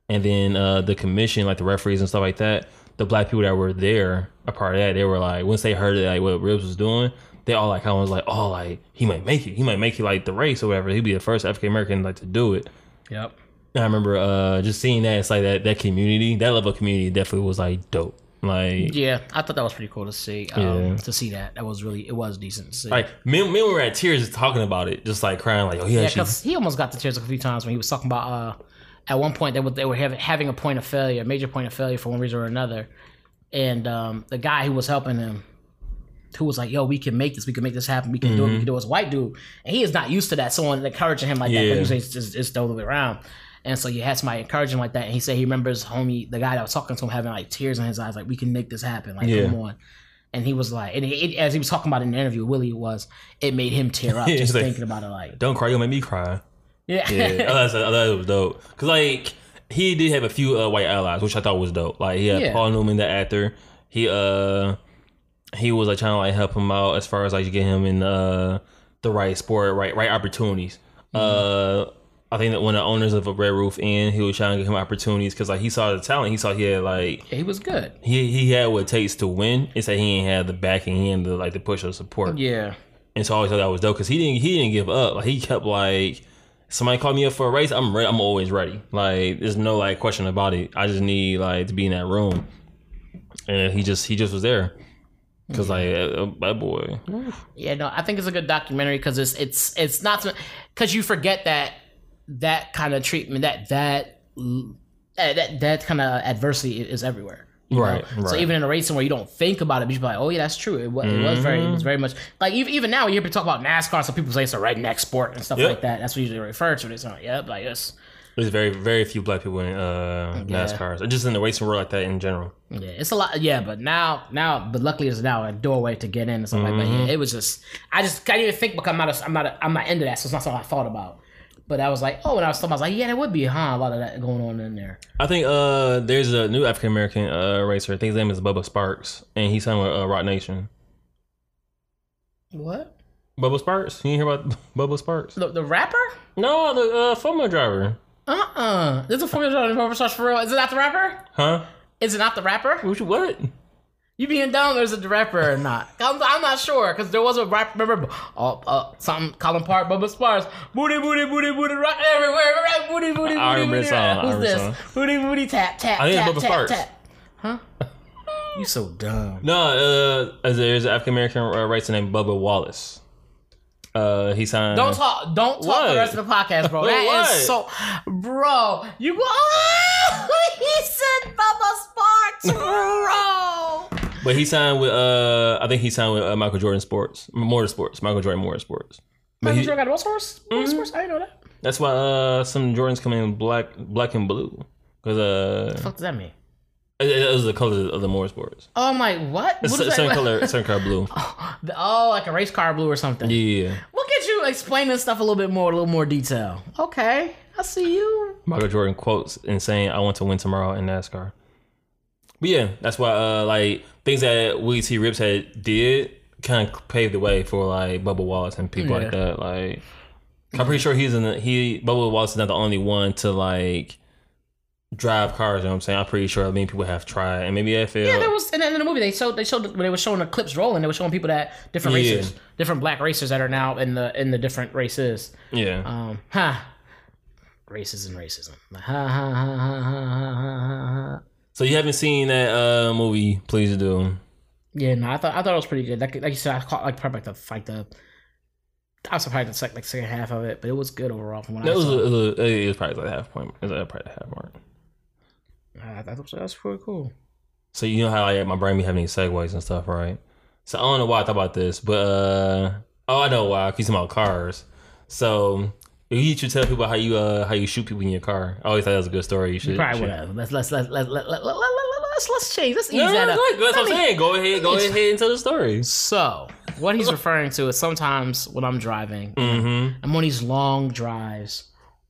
Speaker 2: And then uh, the commission, like the referees and stuff like that, the black people that were there, a part of that, they were like, once they heard it, like what Ribbs was doing, they all like kind of was like, oh, like he might make it. He might make it like the race or whatever. He'd be the first African American like to do it.
Speaker 1: Yep.
Speaker 2: And I remember uh, just seeing that. It's like that that community, that level of community, definitely was like dope. Like
Speaker 1: Yeah, I thought that was pretty cool to see. Um,
Speaker 2: Yeah.
Speaker 1: To see that, that was really it was decent to see.
Speaker 2: like me, me we were at tears just talking about it, just like crying, like oh yeah,
Speaker 1: yeah,
Speaker 2: she,
Speaker 1: he almost got the tears a few times when he was talking about. uh At one point, they were they were having, having a point of failure, a major point of failure for one reason or another, and um, the guy who was helping him, who was like, "Yo, we can make this. We can make this happen. We can do it. We can do it." Was a white dude, and he is not used to that. Someone encouraging him like that.
Speaker 2: Yeah.
Speaker 1: Usually, it's the other way around. And so you had somebody encouraging him like that, and he said he remembers homie, the guy that was talking to him, having like tears in his eyes, like, "We can make this happen. Like,
Speaker 2: Yeah.
Speaker 1: come on." And he was like, and it, as he was talking about in the interview, Willie was, it made him tear up just
Speaker 2: like,
Speaker 1: thinking about it. Like,
Speaker 2: don't cry, you'll make me cry.
Speaker 1: Yeah,
Speaker 2: Yeah, I thought, I thought it was dope. Cause like he did have a few uh, white allies, which I thought was dope. Like he had
Speaker 1: Yeah.
Speaker 2: Paul Newman, the actor. He uh he was like trying to like help him out as far as like get him in uh the right sport, right right opportunities. Uh, I think that when the owners of a Red Roof Inn, he was trying to give him opportunities because like he saw the talent. He saw he had like
Speaker 1: he was good.
Speaker 2: he he had what it takes to win. It's that he ain't had the backing, he ain't the like the push or support.
Speaker 1: Yeah,
Speaker 2: And so I always thought that was dope because he didn't he didn't give up. Like he kept like somebody called me up for a race, I'm ready. I'm always ready. Like there's no like question about it. I just need like to be in that room. And he just he just was there. Cause like that boy,
Speaker 1: yeah. No, I think it's a good documentary because it's it's it's not because you forget that that kind of treatment that that that, that kind of adversity is everywhere. Know?
Speaker 2: Right,
Speaker 1: So even in a racing where you don't think about it, but you're like, oh yeah, that's true. It was, it was very, it
Speaker 2: Mm-hmm.
Speaker 1: was very much like even, even now when you hear people talk about NASCAR, some people say it's a redneck sport and stuff
Speaker 2: Yep.
Speaker 1: like that. That's what usually refer to it. It's like, yep, like it's
Speaker 2: there's very very few black people in uh NASCAR, or just in the racing world like that in general.
Speaker 1: Yeah, it's a lot. Yeah, but now, now, but luckily, it's now a doorway to get in and stuff like that.
Speaker 2: Mm-hmm.
Speaker 1: Yeah, it was just, I just can't even think because I'm not, a, I'm not, a, I'm not into that, so it's not something I thought about. But I was like, oh, when I was talking, I was like, yeah, there would be, huh, a lot of that going on in there.
Speaker 2: I think uh there's a new African American uh racer. I think his name is Bubba Sparks, and he's signed with uh, Roc Nation.
Speaker 1: What?
Speaker 2: Bubba Sparks, you hear about Bubba Sparks?
Speaker 1: The, the rapper?
Speaker 2: No, the uh, Formula driver,
Speaker 1: Uh uh There's a Formula driver Rover Stars for real. Is it not the rapper?
Speaker 2: huh?
Speaker 1: Is it not the rapper?
Speaker 2: You- What?
Speaker 1: You being dumb, or is it rapper or not? I'm, I'm not sure because there was a rap. Remember, uh, uh, something Colin Park, Bubba Sparks, booty, booty, booty, booty, rock everywhere, right? booty, booty,
Speaker 2: I
Speaker 1: booty,
Speaker 2: remember
Speaker 1: booty.
Speaker 2: song,
Speaker 1: Who's
Speaker 2: remember
Speaker 1: this?
Speaker 2: song.
Speaker 1: Booty, booty, tap, tap,
Speaker 2: I think it's
Speaker 1: tap,
Speaker 2: Bubba
Speaker 1: tap,
Speaker 2: Sparks.
Speaker 1: tap. Huh? you so dumb.
Speaker 2: No, uh, there's an African American racer named Bubba Wallace. Uh, he signed.
Speaker 1: Don't talk. Don't talk
Speaker 2: What?
Speaker 1: the rest of the podcast, bro. That
Speaker 2: What?
Speaker 1: is so, bro. You go. Oh, he said Bubba Sparks, bro.
Speaker 2: But he signed with. Uh, I think he signed with uh, Michael Jordan Sports, Motorsports, Michael Jordan Motorsports. But
Speaker 1: Michael
Speaker 2: he-
Speaker 1: Jordan got a what sports? What sports? I didn't know that.
Speaker 2: that's why uh, some Jordans come in black, black and blue, because uh,
Speaker 1: What does that mean?
Speaker 2: it, it was the color of the Motorsports.
Speaker 1: Oh, I'm like, what?
Speaker 2: It's
Speaker 1: what
Speaker 2: a certain color, certain color blue.
Speaker 1: Oh, like a race car blue or something.
Speaker 2: Yeah,
Speaker 1: Look at you explaining stuff a little bit more, a little more detail. Okay, I see you.
Speaker 2: Michael Jordan quotes and saying, "I want to win tomorrow in NASCAR." But yeah, that's why uh, like things that Willy T. Ribbs had did kind of paved the way for like Bubba Wallace and people like that. Like, I'm pretty sure he's in the, he Bubba Wallace is not the only one to like drive cars. You know what I'm saying? I'm pretty sure many people have tried, and maybe feel
Speaker 1: Yeah, there was and then in the movie they showed they showed when they were showing the clips rolling. They were showing people that different
Speaker 2: Yeah.
Speaker 1: racers, different black racers that are now in the in the different races.
Speaker 2: yeah.
Speaker 1: Um, huh. Racism, racism. Ha ha ha ha ha ha ha ha.
Speaker 2: So you haven't seen that uh, movie? Please do.
Speaker 1: Yeah, no, I thought I thought it was pretty good. Like, like you said, I caught like probably like the like the. I was surprised the second like second half of it, but it was good overall from what
Speaker 2: That
Speaker 1: I
Speaker 2: was,
Speaker 1: saw.
Speaker 2: it was, it was probably like half point. It was probably half mark.
Speaker 1: I, I thought that was pretty cool.
Speaker 2: So you know how like my brain be having these segues and stuff, right? So I don't know why I thought about this, but uh oh I know why. You about cars. So you should tell people how you uh how you shoot people in your car. I always thought that was a good story. You should.
Speaker 1: Probably
Speaker 2: should-
Speaker 1: whatever. Let's let's let's let's let, let, let, let, let's let's change. Let's ease
Speaker 2: No,
Speaker 1: that
Speaker 2: no,
Speaker 1: up.
Speaker 2: that's what I'm saying. Go ahead, go ahead and tell the story.
Speaker 1: So, what he's referring to is sometimes when I'm driving,
Speaker 2: Mm-hmm.
Speaker 1: I'm on these long drives,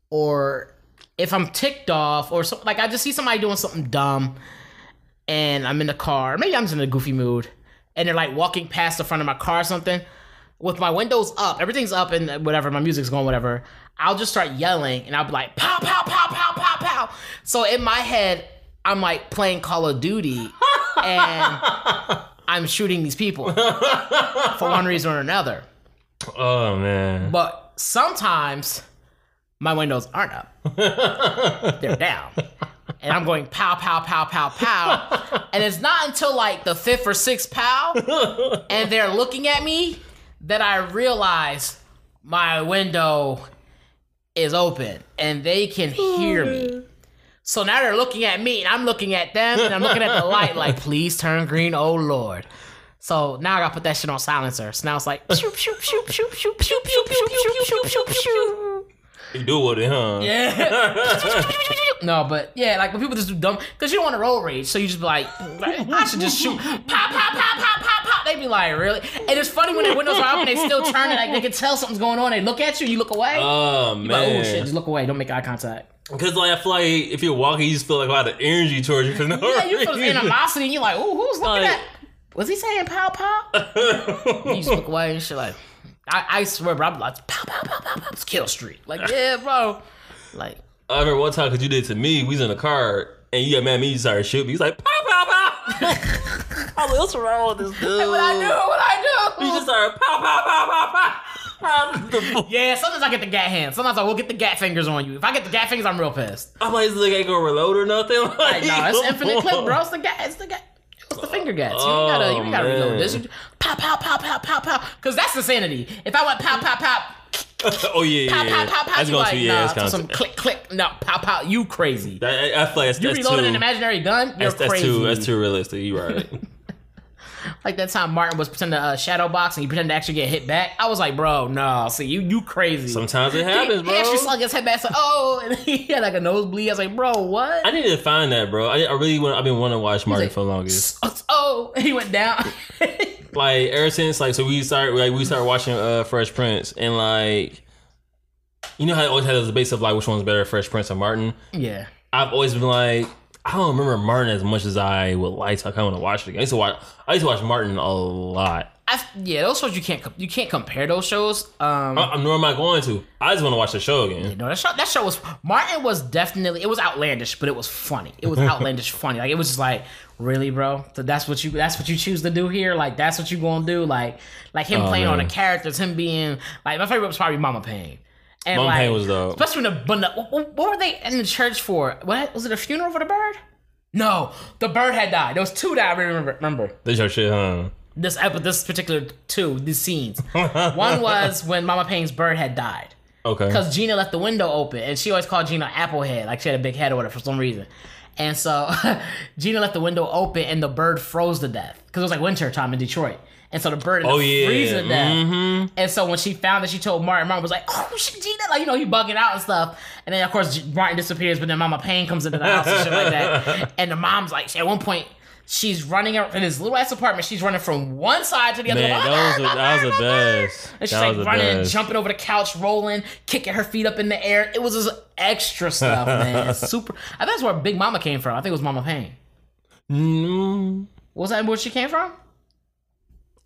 Speaker 1: or if I'm ticked off, or so, like I just see somebody doing something dumb, and I'm in the car. Maybe I'm just in a goofy mood, and they're like walking past the front of my car or something, with my windows up, everything's up and whatever, my music's going, whatever, I'll just start yelling and I'll be like, pow, pow, pow, pow, pow, pow. So in my head, I'm like playing Call of Duty and I'm shooting these people for one reason or another.
Speaker 2: Oh man.
Speaker 1: But sometimes my windows aren't up, they're down. And I'm going pow, pow, pow, pow, pow. And it's not until like the fifth or sixth pow and they're looking at me that I realize my window is open and they can hear me. So now they're looking at me and I'm looking at them and I'm looking at the light like, please turn green, oh Lord. So now I gotta put that shit on silencer. So now it's like, shoop, shoop, shoop, shoop, shoop, shoop, shoop, shoop, shoop, shoop, shoop, shoop.
Speaker 2: You do with it, huh?
Speaker 1: Yeah. no, but yeah, like when people just do dumb, because you don't want to roll rage, so you just be like, I should just shoot, pop, pop, pop, pop, pop, pop. They be like, really? And it's funny when their windows are open, they still turn it, like they can tell something's going on. They look at you, you look away.
Speaker 2: Oh man,
Speaker 1: Like, oh shit, just look away. Don't make eye contact.
Speaker 2: Because like I feel like if you're walking, you just feel like a lot of energy towards you for no
Speaker 1: Yeah, you feel this animosity, and you're like, oh, who's looking
Speaker 2: Like-
Speaker 1: at? Was he saying pow pow? you just look away and shit like, I, I swear, bro, I'm like, pow pow pow pow pow. It's Kill Street. Like, yeah, bro. Like,
Speaker 2: I remember one time because you did it to me. We was in the car and you got mad at me. You started shooting me. He's like, pow pow pow. I was like, what's wrong with this dude?
Speaker 1: what I do? What I do?
Speaker 2: You just started pow pow pow pow pow.
Speaker 1: Yeah, sometimes I get the gat hands. Sometimes I will get the gat fingers on you. If I get the gat fingers, I'm real pissed.
Speaker 2: I'm like, this nigga ain't gonna reload or nothing.
Speaker 1: Like, no, it's infinite clip, bro. It's the gat. It's the gat. The finger gats. You ain't gotta. You oh, ain't gotta
Speaker 2: Oh,
Speaker 1: reload this. You, pow, pow, pow, pow, pow, pow. Because that's insanity. If I went pow, pow, pow,
Speaker 2: oh yeah,
Speaker 1: pow,
Speaker 2: yeah.
Speaker 1: pow, pow, pow,
Speaker 2: That's going
Speaker 1: like,
Speaker 2: to yeah.
Speaker 1: nah,
Speaker 2: That's
Speaker 1: some click, click. No, pow, pow. You crazy.
Speaker 2: I, I feel like that's,
Speaker 1: you
Speaker 2: that's
Speaker 1: reloaded
Speaker 2: too.
Speaker 1: an imaginary gun. You're
Speaker 2: that's, that's
Speaker 1: crazy.
Speaker 2: too. That's too realistic. You right.
Speaker 1: Like that time Martin was pretending to uh, shadow box and he pretended to actually get hit back. I was like, bro, no. See, you you crazy.
Speaker 2: Sometimes it happens,
Speaker 1: he,
Speaker 2: bro.
Speaker 1: He actually slung his head back. Like, oh, and he had like a nosebleed. I was like, bro, what?
Speaker 2: I need to find that, bro. I, I really want. I've been wanting to watch Martin
Speaker 1: like,
Speaker 2: for the longest.
Speaker 1: Oh, he went down.
Speaker 2: Like ever since, like, so we started, like, we started watching uh Fresh Prince, and like, you know how I always had this debate of like which one's better, Fresh Prince or Martin.
Speaker 1: yeah.
Speaker 2: I've always been like, I don't remember Martin as much as I would like to. I kind of want to watch it again. I used to watch. I used to watch Martin a lot.
Speaker 1: I, yeah, those shows you can't you can't compare those shows. Um,
Speaker 2: I, I'm nor am I going to. I just want to watch the show again.
Speaker 1: no, that show that show was Martin was definitely it was outlandish, but it was funny. It was outlandish funny. Like it was just like really, bro. So that's what you that's what you choose to do here. Like that's what you gonna do. Like like him
Speaker 2: Oh,
Speaker 1: playing on
Speaker 2: man.
Speaker 1: the characters, him being like my favorite was probably Mama Payne. And
Speaker 2: Mama
Speaker 1: like,
Speaker 2: Payne was dope.
Speaker 1: Especially when the when the what, what were they in the church for? What was it? A funeral for the bird? No, the bird had died. There was two that I remember. Remember
Speaker 2: This your shit, huh?
Speaker 1: this episode, this particular two, these scenes. One was when Mama Payne's bird had died
Speaker 2: Okay.
Speaker 1: because Gina left the window open, and she always called Gina Applehead, like she had a big head or whatever for some reason. And so Gina left the window open, and the bird froze to death because it was like winter time in Detroit. And so the bird ended
Speaker 2: Oh yeah.
Speaker 1: death.
Speaker 2: Mm-hmm.
Speaker 1: And so when she found that, she told Martin. Martin was like, "Oh shit, Gina!" Like you know, he bugging out and stuff. And then of course Martin disappears, but then Mama Payne comes into the house and shit like that. And the mom's like, at one point, she's running in this little ass apartment. She's running from one side to the other.
Speaker 2: Man,
Speaker 1: like,
Speaker 2: that was the,
Speaker 1: "Mama,
Speaker 2: that was the best.
Speaker 1: And
Speaker 2: That
Speaker 1: she's
Speaker 2: was
Speaker 1: like running,
Speaker 2: best.
Speaker 1: jumping over the couch, rolling, kicking her feet up in the air. It was just extra stuff, man. Super. I think that's where Big Mama came from. I think it was Mama Payne.
Speaker 2: Mm,
Speaker 1: Was that where she came from?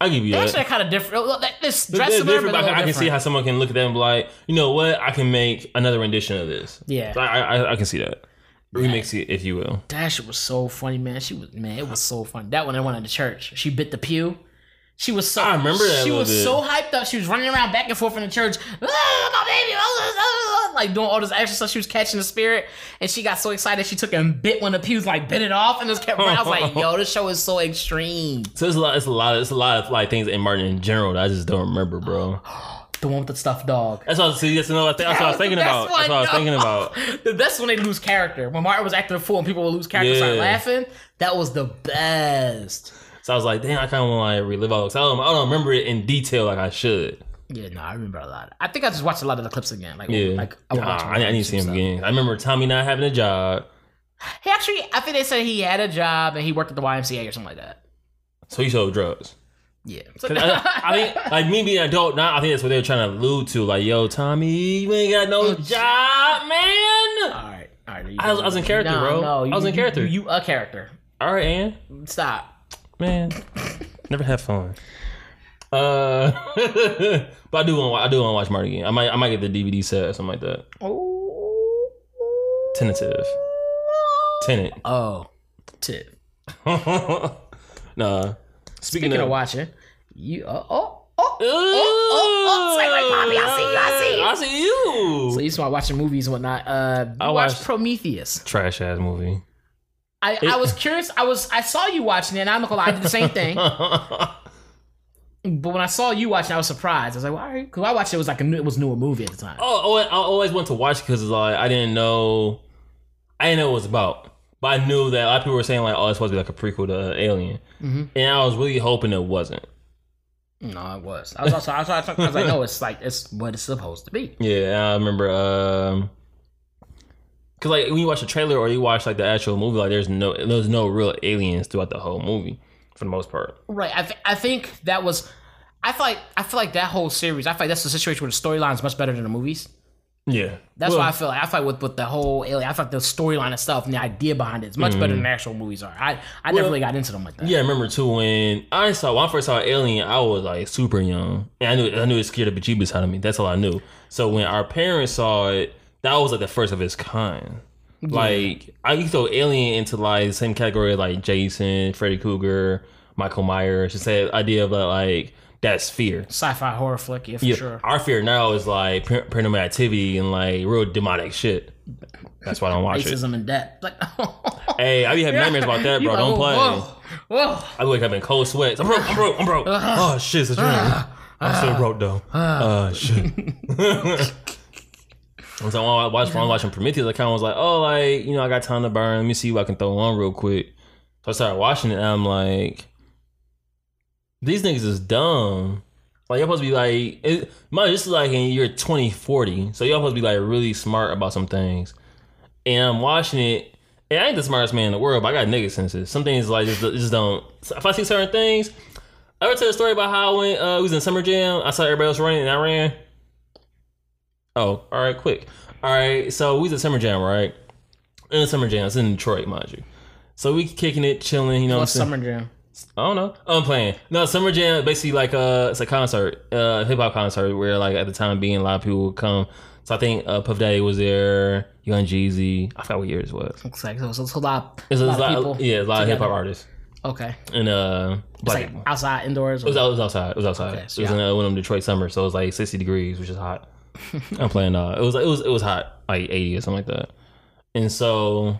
Speaker 2: I'll give you
Speaker 1: They
Speaker 2: that.
Speaker 1: actually kind of different. This
Speaker 2: They're
Speaker 1: dress similar,
Speaker 2: different,
Speaker 1: but
Speaker 2: but
Speaker 1: a
Speaker 2: I, I can see how someone can look at them and be like, you know what? I can make another rendition of this.
Speaker 1: Yeah.
Speaker 2: I, I, I can see that. Remix it, if you will.
Speaker 1: That shit was so funny, man. She was man, it was so funny. That one I went into church. She bit the pew. She was so
Speaker 2: I remember that
Speaker 1: She was
Speaker 2: bit.
Speaker 1: so hyped up. She was running around back and forth in the church. "Ah, my baby, ah, ah, ah," like doing all this extra stuff. She was catching the spirit, and she got so excited she took and bit one of the pews, like bit it off, and just kept running. I was like, yo, this show is so extreme.
Speaker 2: So it's a lot. It's a lot. It's a lot of like things in Martin in general that I just don't remember, bro.
Speaker 1: The one with the stuffed dog.
Speaker 2: That's all. See, that's, another, that's what I was thinking about. That's what I was
Speaker 1: one,
Speaker 2: thinking about.
Speaker 1: The best when they lose character. When Martin was acting a fool and people would lose character, and start
Speaker 2: Yeah.
Speaker 1: laughing. That was the best.
Speaker 2: So I was like, damn, I kind of want to like relive all. Cause I don't, I don't remember it in detail like I should.
Speaker 1: Yeah, no, I remember a lot. I think I just watched a lot of the clips again. Like,
Speaker 2: Yeah.
Speaker 1: like I
Speaker 2: Nah, I, I need to see him again. I remember Tommy not having a job,
Speaker 1: He actually, I think they said he had a job and he worked at the YMCA or something like that.
Speaker 2: so he sold drugs.
Speaker 1: Yeah. So,
Speaker 2: I, I think like me being an adult now, I think that's what they were trying to allude to. Like, yo, Tommy, you ain't got no job, man.
Speaker 1: all right, all right.
Speaker 2: I was- I was in character,
Speaker 1: no,
Speaker 2: bro.
Speaker 1: No,
Speaker 2: I was in character.
Speaker 1: You, you a character.
Speaker 2: All right, Ann,
Speaker 1: Stop.
Speaker 2: Man. Never had fun. Uh, but I do want I do want to watch Marty again. I might I might get the DVD set or something like that.
Speaker 1: Oh.
Speaker 2: Tentative. Tenant.
Speaker 1: Oh. Tip.
Speaker 2: nah. Speaking,
Speaker 1: Speaking
Speaker 2: of,
Speaker 1: of watching, you uh, oh oh.
Speaker 2: oh, oh,
Speaker 1: say like, Poppy, I see you, I see you.
Speaker 2: I see you.
Speaker 1: So you start watching movies and whatnot. Uh, you
Speaker 2: I
Speaker 1: watched
Speaker 2: watched-
Speaker 1: Prometheus.
Speaker 2: Trash ass movie.
Speaker 1: I, I was curious. I was I saw you watching it. and I'm not gonna lie, I did the same thing. But when I saw you watching, I was surprised. I was like, "Why?" Because I watched it, it was like a new, it was newer movie at the time.
Speaker 2: Oh, oh, I always went to watch because like I didn't know, I didn't know what it was about. But I knew that a lot of people were saying like, "Oh, it's supposed to be like a prequel to Alien,"
Speaker 1: Mm-hmm.
Speaker 2: and I was really hoping it wasn't.
Speaker 1: No, it was. I was also I was, I was, I was like, "No, it's like it's what it's supposed to be."
Speaker 2: Yeah, I remember. um Cause like when you watch the trailer or you watch like the actual movie, like there's no there's no real aliens throughout the whole movie for the most part.
Speaker 1: Right. I, th- I think that was. I feel like I feel like that whole series. I feel like that's the situation where the storyline is much better than the movies.
Speaker 2: Yeah,
Speaker 1: That's
Speaker 2: Well,
Speaker 1: why I feel like I feel like with, with the whole alien. I feel like the storyline itself and the idea behind it is much better mm-hmm. than the actual movies are. I I never really got into them like that.
Speaker 2: Yeah, I remember too when I saw when I first saw Alien, I was like super young, and I knew I knew it scared the bejeebus out of me. That's all I knew. So when our parents saw it, that was like the first of its kind. Like I used to throw Alien into like the same category as, like Jason, Freddy Krueger, Michael Myers. Just that idea of uh, like that's fear.
Speaker 1: Sci-fi horror flick, yeah, for
Speaker 2: Yeah,
Speaker 1: sure.
Speaker 2: Our fear now is like paranormal activity and like real demonic shit. That's why I don't watch it.
Speaker 1: Racism and debt. Like,
Speaker 2: Hey, I be having nightmares about that, bro.
Speaker 1: like,
Speaker 2: Don't play.
Speaker 1: Whoa, whoa.
Speaker 2: I wake up in cold sweats. I'm broke. I'm broke. I'm broke. oh shit, it's a dream. I'm still broke though. Uh, shit. and so when I watched, when was watching Prometheus, I kind of was like, oh, like you know, I got time to burn. Let me see what I can throw on real quick. So I started watching it, and I'm like, these niggas is dumb. Like you're supposed to be like, it, man, this is like in year 2040, so you're supposed to be like really smart about some things. And I'm watching it, and I ain't the smartest man in the world, but I got nigga senses. Some things like just, just don't. If I see certain things, I ever tell a story about how I went, uh, was in summer jam. I saw everybody else running, and I ran. Oh, all right, quick. All right, so we was at summer jam, right? In the summer jam, it's in Detroit, mind you. So we kicking it, chilling, you know
Speaker 1: What's
Speaker 2: what I'm saying?
Speaker 1: Summer Jam?
Speaker 2: I don't know. I'm playing. No, Summer Jam basically like uh it's a concert, uh hip hop concert where like at the time being a lot of people would come. So I think uh Puff Daddy was there, Young Jeezy. I forgot what year it was.
Speaker 1: Looks like so, so it's a lot,
Speaker 2: It's a
Speaker 1: lot
Speaker 2: lot,
Speaker 1: of people.
Speaker 2: yeah, a lot of hip hop artists.
Speaker 1: Okay,
Speaker 2: And uh
Speaker 1: it's
Speaker 2: black
Speaker 1: like
Speaker 2: people.
Speaker 1: outside, indoors.
Speaker 2: It was, it was outside. It was outside.
Speaker 1: Okay, so
Speaker 2: it was
Speaker 1: yeah.
Speaker 2: in uh, one of them Detroit summers, so it was like 60 degrees, which is hot. I'm playing. Uh, it was it was it was hot, like 80 or something like that. And so,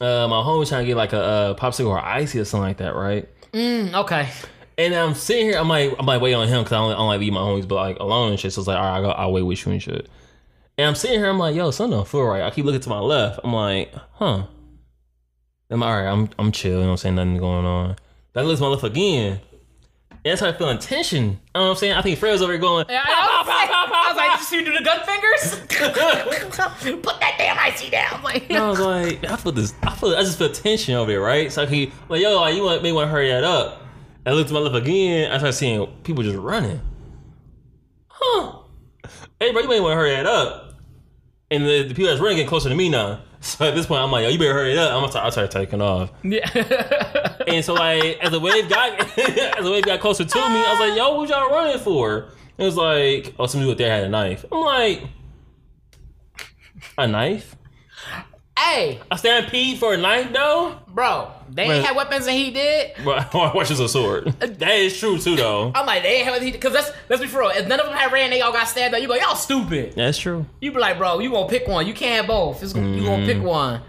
Speaker 2: uh, my homie was trying to get like a, a popsicle or icy or something like that, right?
Speaker 1: Mm, okay.
Speaker 2: And I'm sitting here, I'm like, I'm like waiting on him because I don't, I don't like leave my homies, but like alone and shit. So it's like, all right, I'll, go, I'll wait with you and shit. And I'm sitting here, I'm like, yo, something don't feel right. I keep looking to my left. I'm like, huh. I'm all right. I'm I'm chill. You know what I'm saying? Nothing going on. Then I look to my left again. And I feel tension. You know what I'm saying? I think Fred was over here going,
Speaker 1: Yeah, I, was like, I was like, did you see you do the gun fingers? Put that damn icy down. Like,
Speaker 2: I was like, I feel this. I feel. I just feel tension over here, right? So he, like, yo, like, you want may want to hurry that up. I looked to my left again. I started seeing people just running. Huh? Hey, bro, you may want to hurry that up. And the, the people that's running getting closer to me now. So at this point, I'm like, yo, you better hurry up. I'm gonna start, I started taking off.
Speaker 1: yeah.
Speaker 2: And so like, as the wave got as the wave got closer to me, I was like, yo, what y'all running for? It was like, oh, somebody out there had a knife. I'm like, a knife?
Speaker 1: Hey,
Speaker 2: A stampede for a knife, though?
Speaker 1: bro, they
Speaker 2: Man.
Speaker 1: ain't had weapons and he did.
Speaker 2: Watch is a sword. That is true too, though.
Speaker 1: I'm like, they ain't have weapons because let's let's be for real. If none of them had ran, they all got stabbed. Out. You go, y'all stupid.
Speaker 2: That's true.
Speaker 1: You be like, bro, you gonna pick one. You can't have both. It's gonna, You gonna pick one.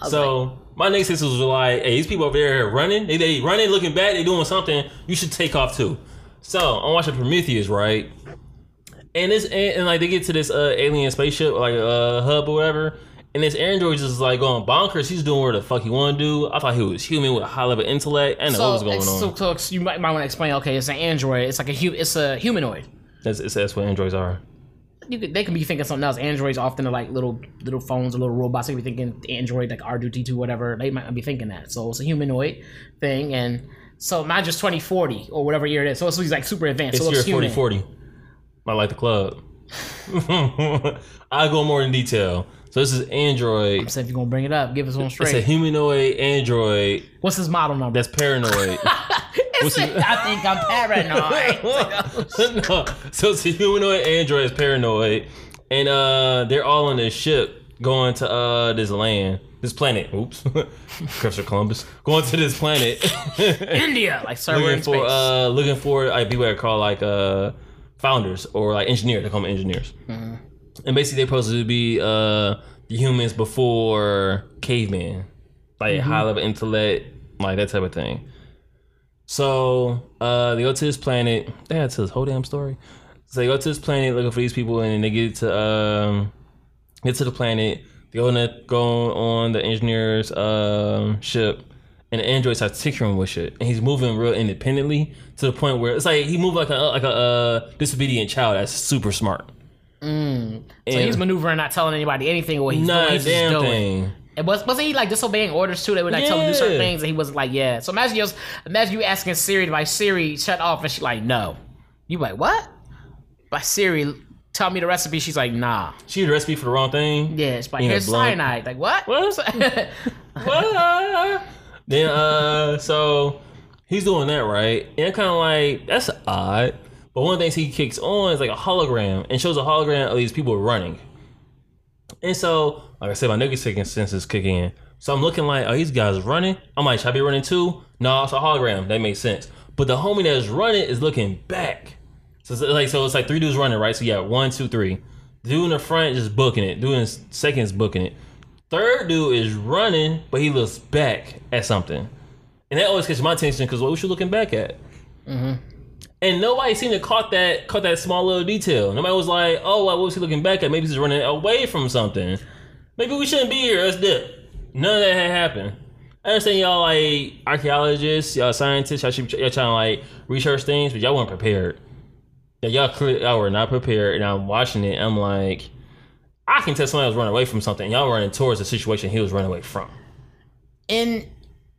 Speaker 1: I was
Speaker 2: So my next sisters was like, "Hey, these people over there running. They, they running, looking back. They doing something. You should take off too." So I'm watching Prometheus, right? And this and, and, like they get to this uh, alien spaceship, like a uh, hub or whatever. And this android is just like going bonkers. He's doing what the fuck he want to do. I thought he was human with a high level intellect. I know what was
Speaker 1: so,
Speaker 2: going on.
Speaker 1: so, so you might, might want to explain. Okay, it's an android. It's like a hu- It's a humanoid.
Speaker 2: That's, it's- that's what androids are.
Speaker 1: You could, they can be thinking something else. Androids often are like little little phones or little robots. They could be thinking Android like R two D two whatever. They might not be thinking that. So it's a humanoid thing, and so mine just twenty forty or whatever year it is. So it's like super advanced.
Speaker 2: It's
Speaker 1: so looks human.
Speaker 2: 4040. I like the club. I'll go more in detail. So this is Android.
Speaker 1: So if you're gonna bring it up, give us one straight.
Speaker 2: It's a humanoid android
Speaker 1: What's his model number?
Speaker 2: that's paranoid.
Speaker 1: it's
Speaker 2: What's
Speaker 1: said, I think I'm paranoid.
Speaker 2: no. So it's a humanoid android is paranoid, and uh, they're all on this ship going to uh this land, this planet. Oops, Christopher Columbus going to this planet,
Speaker 1: India, like sir,
Speaker 2: looking for
Speaker 1: space.
Speaker 2: uh looking for like people that call like uh founders or like engineers. They call them engineers,
Speaker 1: Mm-hmm.
Speaker 2: And basically they're supposed to be uh the humans before cavemen, like
Speaker 1: Mm-hmm.
Speaker 2: high level intellect, like that type of thing. So uh, they go to this planet. They had to this whole damn story. So they go to this planet looking for these people, and they get to um, get to the planet. They go on, the, go on the engineer's um, ship, and the android starts tinkering with shit, and he's moving real independently to the point where it's like he moved like a like a uh, disobedient child that's super smart.
Speaker 1: So he's maneuvering, not telling anybody anything or what he's
Speaker 2: not
Speaker 1: doing. He's just
Speaker 2: damn
Speaker 1: doing.
Speaker 2: thing.
Speaker 1: And was wasn't he like disobeying orders too? They would like tell him to do certain things, and he wasn't like, yeah. So imagine you, imagine you asking Siri by Siri shut off, and she's like, no. You like what? By Siri, tell me the recipe. She's like, nah.
Speaker 2: She had a recipe for the wrong thing.
Speaker 1: Yeah, it's like here's cyanide. Like what?
Speaker 2: What? What? then uh so he's doing that right and kind of like that's odd but one of the things he kicks on is like a hologram and shows a hologram of these people running. And so like i said my nigga second senses kick in. So i'm looking like oh these guys running? I'm like should i be running too? No it's a hologram. That makes sense. But the homie that's running is looking back. So it's like so it's like three dudes running right? So got one two three. Dude in the front just booking it. Dude in second is booking it. Third dude is running, but he looks back at something, and that always catches my attention because what was you looking back at? Mm-hmm. And nobody seemed to caught that caught that small little detail. Nobody was like, "Oh, what was he looking back at? Maybe he's running away from something. Maybe we shouldn't be here. Let's dip." None of that had happened. I understand y'all like archaeologists, y'all scientists, y'all, should, y'all trying to like research things, but y'all weren't prepared. Yeah, y'all clear, y'all were not prepared, and I'm watching it. I'm like, I can tell somebody was running away from something. Y'all running towards the situation he was running away from.
Speaker 1: In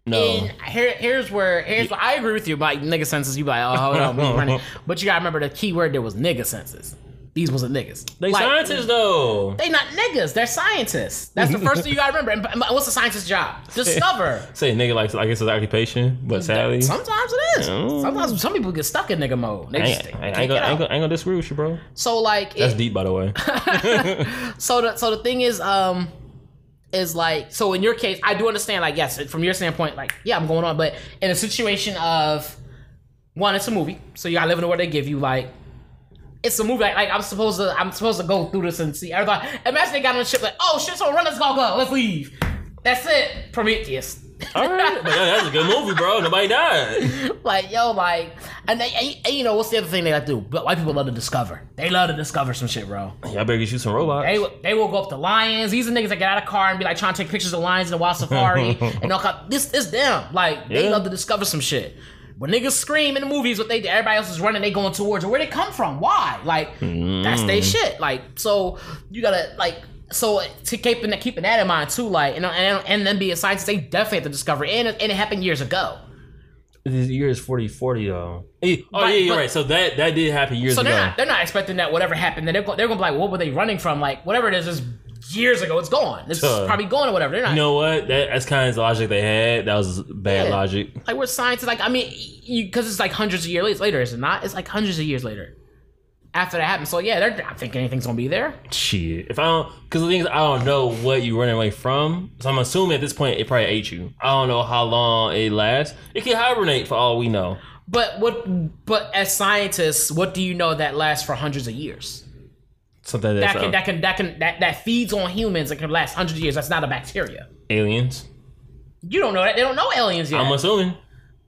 Speaker 2: No,
Speaker 1: And here, here's where here's where I agree with you about nigga senses. You be like, oh, hold on, we running. But you gotta remember the key word there was nigga senses. These wasn't niggas.
Speaker 2: they
Speaker 1: Like,
Speaker 2: scientists though.
Speaker 1: They not niggas. They're scientists. That's the first thing you gotta remember. And what's a scientist's job? Discover.
Speaker 2: Say nigga like I guess it's an occupation, but sadly,
Speaker 1: Sometimes it is.
Speaker 2: Mm.
Speaker 1: Sometimes some people get stuck in nigga mode. They
Speaker 2: I
Speaker 1: just
Speaker 2: ain't, I ain't, gonna,
Speaker 1: get
Speaker 2: I ain't,
Speaker 1: out.
Speaker 2: gonna, I ain't gonna disagree with you, bro.
Speaker 1: So like,
Speaker 2: That's
Speaker 1: it,
Speaker 2: deep, by the way.
Speaker 1: so the so the thing is, um, is like, so in your case, I do understand. Like, yes, from your standpoint, like, yeah, I'm going on, but in a situation of one, it's a movie, so you gotta live in world they give you. Like, it's a movie. Like, like I'm supposed to, I'm supposed to go through this and see. Thought, imagine they got on the ship like, oh shit, so run, let's go, let's leave. That's it, Prometheus.
Speaker 2: All right, but yeah, that's a good movie, bro. Nobody died.
Speaker 1: like yo, like, and, they, and, and you know what's the other thing they like to do? But white people love to discover. They love to discover some shit, bro.
Speaker 2: Y'all better get you some robots.
Speaker 1: They will- they will go up to lions. These are niggas that get out of car and be like trying to take pictures of lions in the wild safari and they'll come. This this them. Like they
Speaker 2: Yeah.
Speaker 1: love to discover some shit. When niggas scream in the movies, what they everybody else is running, they going towards. Where they come from? Why? Like that's they mm. shit. Like so you gotta like. So to keeping that keeping that in mind too, like and and, and then being scientists, they definitely have to discover, and it, and it happened years ago.
Speaker 2: This year is 40 40 though. Oh
Speaker 1: Right,
Speaker 2: yeah, you're
Speaker 1: but-
Speaker 2: right. So that that did happen years
Speaker 1: So
Speaker 2: ago.
Speaker 1: So they're not they're not expecting that whatever happened, that they're they're gonna be like, what were they running from? Like whatever it is, is years ago. It's gone. It's
Speaker 2: Tuh.
Speaker 1: probably gone or whatever. They're not
Speaker 2: you know what? That, that's kind of the logic they had. That was bad
Speaker 1: Yeah.
Speaker 2: logic.
Speaker 1: like we're scientists. Like I mean, because it's like hundreds of years later, is it not? It's like hundreds of years later after that happens. So yeah, they're not thinking anything's gonna be there.
Speaker 2: Shit. If I don't, because the thing is, I don't know what you running away from. So I'm assuming at this point it probably ate you. I don't know how long it lasts. It can hibernate for all we know.
Speaker 1: But what? But as scientists, what do you know that lasts for hundreds of years?
Speaker 2: Something
Speaker 1: That can that can that can that that feeds on humans and can last hundreds of years. That's not a bacteria.
Speaker 2: aliens.
Speaker 1: You don't know that. They don't know aliens yet.
Speaker 2: I'm assuming.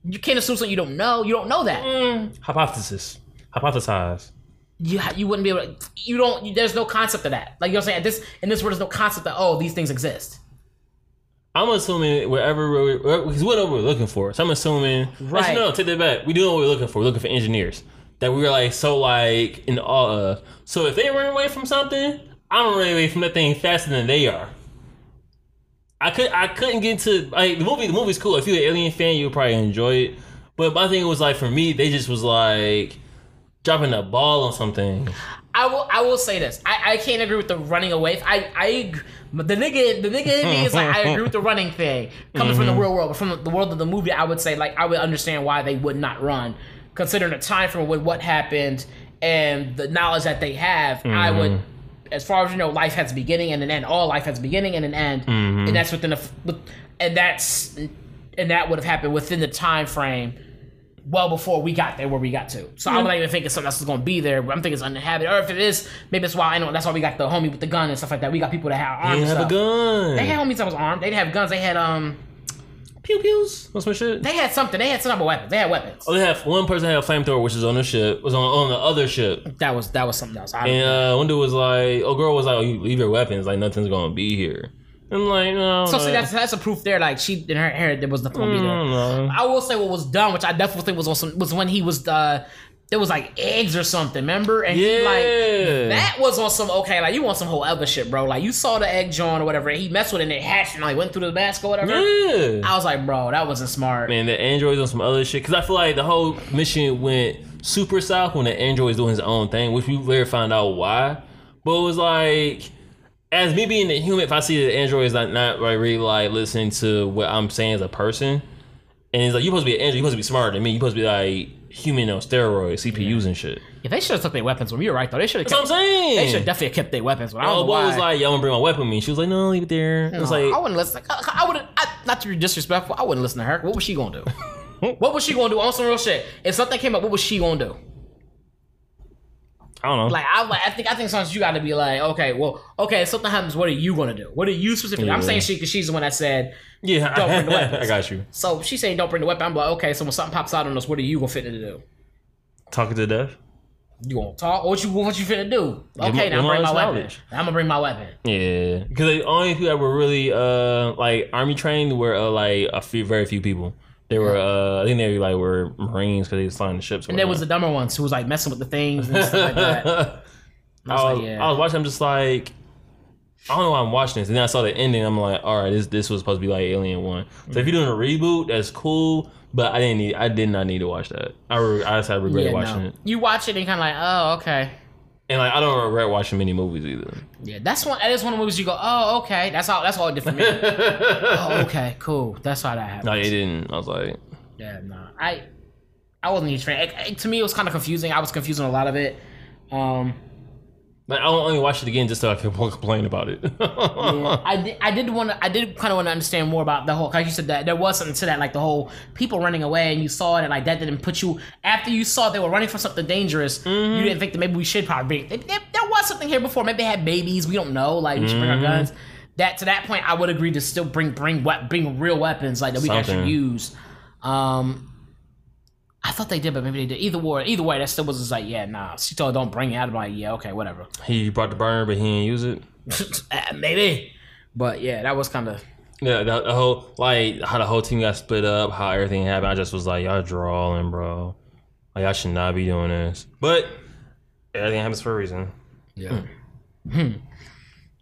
Speaker 1: you can't assume something you don't know. You don't know that.
Speaker 2: Mm, hypothesis. Hypothesize.
Speaker 1: You you wouldn't be able to you don't you, there's no concept of that like you know what i'm saying this in this world there's no concept that oh these things exist
Speaker 2: I'm assuming wherever we're, because we know what we're looking for. So I'm assuming. Right. Actually, no, take that back. We do know what we're looking for. We're looking for engineers that we were like so like in awe of. Uh, so if they run away from something, I'm running away from that thing faster than they are. I could I couldn't get to like the movie. The movie's cool. If you're an Alien fan, you'll probably enjoy it. But my thing was like for me, they just was like dropping a ball on something.
Speaker 1: I will. I will say this. I, I can't agree with the running away. I I the nigga the nigga in me is like I agree with the running thing coming from the mm-hmm. real world, but from the world of the movie, I would say like I would understand why they would not run, considering the time frame with what happened and the knowledge that they have. I would. Mm-hmm. As far as you know, life has a beginning and an end. All life has a beginning and an end, and mm-hmm. that's within the and that's and that would have happened within the time frame well before we got there where we got to. So I'm not even thinking something else is going to be there. But I'm thinking it's uninhabited, or if it is, maybe that's why I know that's why we got the homie with the gun and stuff like that. We got people that have arms.
Speaker 2: They have a gun.
Speaker 1: They had homies that was armed. They didn't have guns. They had um pew pews.
Speaker 2: What's my shit?
Speaker 1: They had something. They had some type of weapons. They had weapons.
Speaker 2: Oh, they have one person had a flamethrower, which is on the ship. Was on on the other ship,
Speaker 1: That was that was something else. I,
Speaker 2: and uh, one dude was like, "Oh, girl was like, oh, you leave your weapons, like nothing's gonna be here." I'm like, no.
Speaker 1: so
Speaker 2: no,
Speaker 1: see, that's that's a proof there. Like she in her hair, there was nothing gonna be there.
Speaker 2: no, no.
Speaker 1: I will say what was done, which I definitely think was on some, was when he was uh there was like eggs or something, remember? And he like
Speaker 2: Yeah.
Speaker 1: that was on some okay, like you want some whole other shit, bro. Like you saw the egg John or whatever, and he messed with it and it hatched and like went through the mask or whatever.
Speaker 2: Yeah.
Speaker 1: I was like, bro, that wasn't smart.
Speaker 2: Man, the androids on some other shit. Because I feel like the whole mission went super south when the android's doing his own thing, which we later found out why. But it was like, as me being a human, if I see the android is not, not like really like listening to what I'm saying as a person, and he's like, you're supposed to be an android, you're supposed to be smarter than me, you're supposed to be like human on steroids, CPUs and shit.
Speaker 1: Yeah, they should have took their weapons when you were right though, they should have
Speaker 2: That's what I'm saying.
Speaker 1: they should definitely have kept their weapons. But I don't
Speaker 2: Oh,
Speaker 1: know
Speaker 2: boy
Speaker 1: why.
Speaker 2: was like, "Y'all gonna bring my weapon with me. She was like, no, leave it there. It was like,
Speaker 1: I wouldn't listen. I, I wouldn't. I, not to be disrespectful, I wouldn't listen to her. What was she gonna do? what was she gonna do on some real shit? If something came up, what was she gonna do?
Speaker 2: I don't know.
Speaker 1: Like I I think I think sometimes you got to be like, okay, well, okay, if something happens, what are you gonna do? What are you specifically? I'm saying she because she's the one that said.
Speaker 2: yeah,
Speaker 1: Don't bring the weapons.
Speaker 2: I got you.
Speaker 1: So she's saying don't bring the weapon. I'm like, okay, so when something pops out on us, what are you gonna fit to do?
Speaker 2: Talking to death.
Speaker 1: You gonna talk? What you what you finna do? Okay,
Speaker 2: me-
Speaker 1: now I'm bring my weapon. I'm gonna bring my weapon.
Speaker 2: Yeah, because the only people that were really uh like army trained were uh, like a few, very few people. They were uh I think they were like were Marines because they was flying the ships.
Speaker 1: And there was the dumber ones who was like messing with the things and stuff like that.
Speaker 2: I
Speaker 1: was
Speaker 2: was,
Speaker 1: like, yeah.
Speaker 2: I was watching. I'm just like, I don't know why I'm watching this. And then I saw the ending. I'm like, all right, this this was supposed to be like Alien One. So if you're doing a reboot, that's cool. But I didn't need. I did not need to watch that. I re- I just had regret
Speaker 1: Yeah,
Speaker 2: watching
Speaker 1: no.
Speaker 2: it.
Speaker 1: You watch it and kind of like, oh, okay.
Speaker 2: And like I don't regret watching many movies either.
Speaker 1: Yeah, that's one. That is one of the movies you go, oh, okay. That's all. That's all it did for me. oh, okay, cool. That's how that happened.
Speaker 2: No, it didn't. I was like,
Speaker 1: Yeah, no, I, I wasn't even trained. It- it- to me, it was kind of confusing. I was confusing a lot of it. Um,
Speaker 2: like I only watch it again just so I could complain about it.
Speaker 1: yeah, I did. I did want to. I did kind of want to understand more about the whole. Like you said, that there was something to that, like the whole people running away, and you saw it, and like that didn't put you. After you saw they were running from something dangerous, you didn't think that maybe we should probably bring. There, there was something here before. Maybe they had babies. We don't know. Like we should bring our guns. That to that point, I would agree to still bring bring bring real weapons like that we can actually use. Um, I thought they did, but maybe they did. Either way, either way, that still was just like, yeah, nah. She told, don't bring it. Out. I'm like, yeah, okay, whatever.
Speaker 2: he brought the burner, but he didn't use it.
Speaker 1: Uh, maybe, but yeah, that was kind of.
Speaker 2: Yeah, the, the whole like how the whole team got split up, how everything happened. I just was like, y'all drawing, bro. Like y'all should not be doing this. But everything happens for a reason.
Speaker 1: Yeah. Hmm.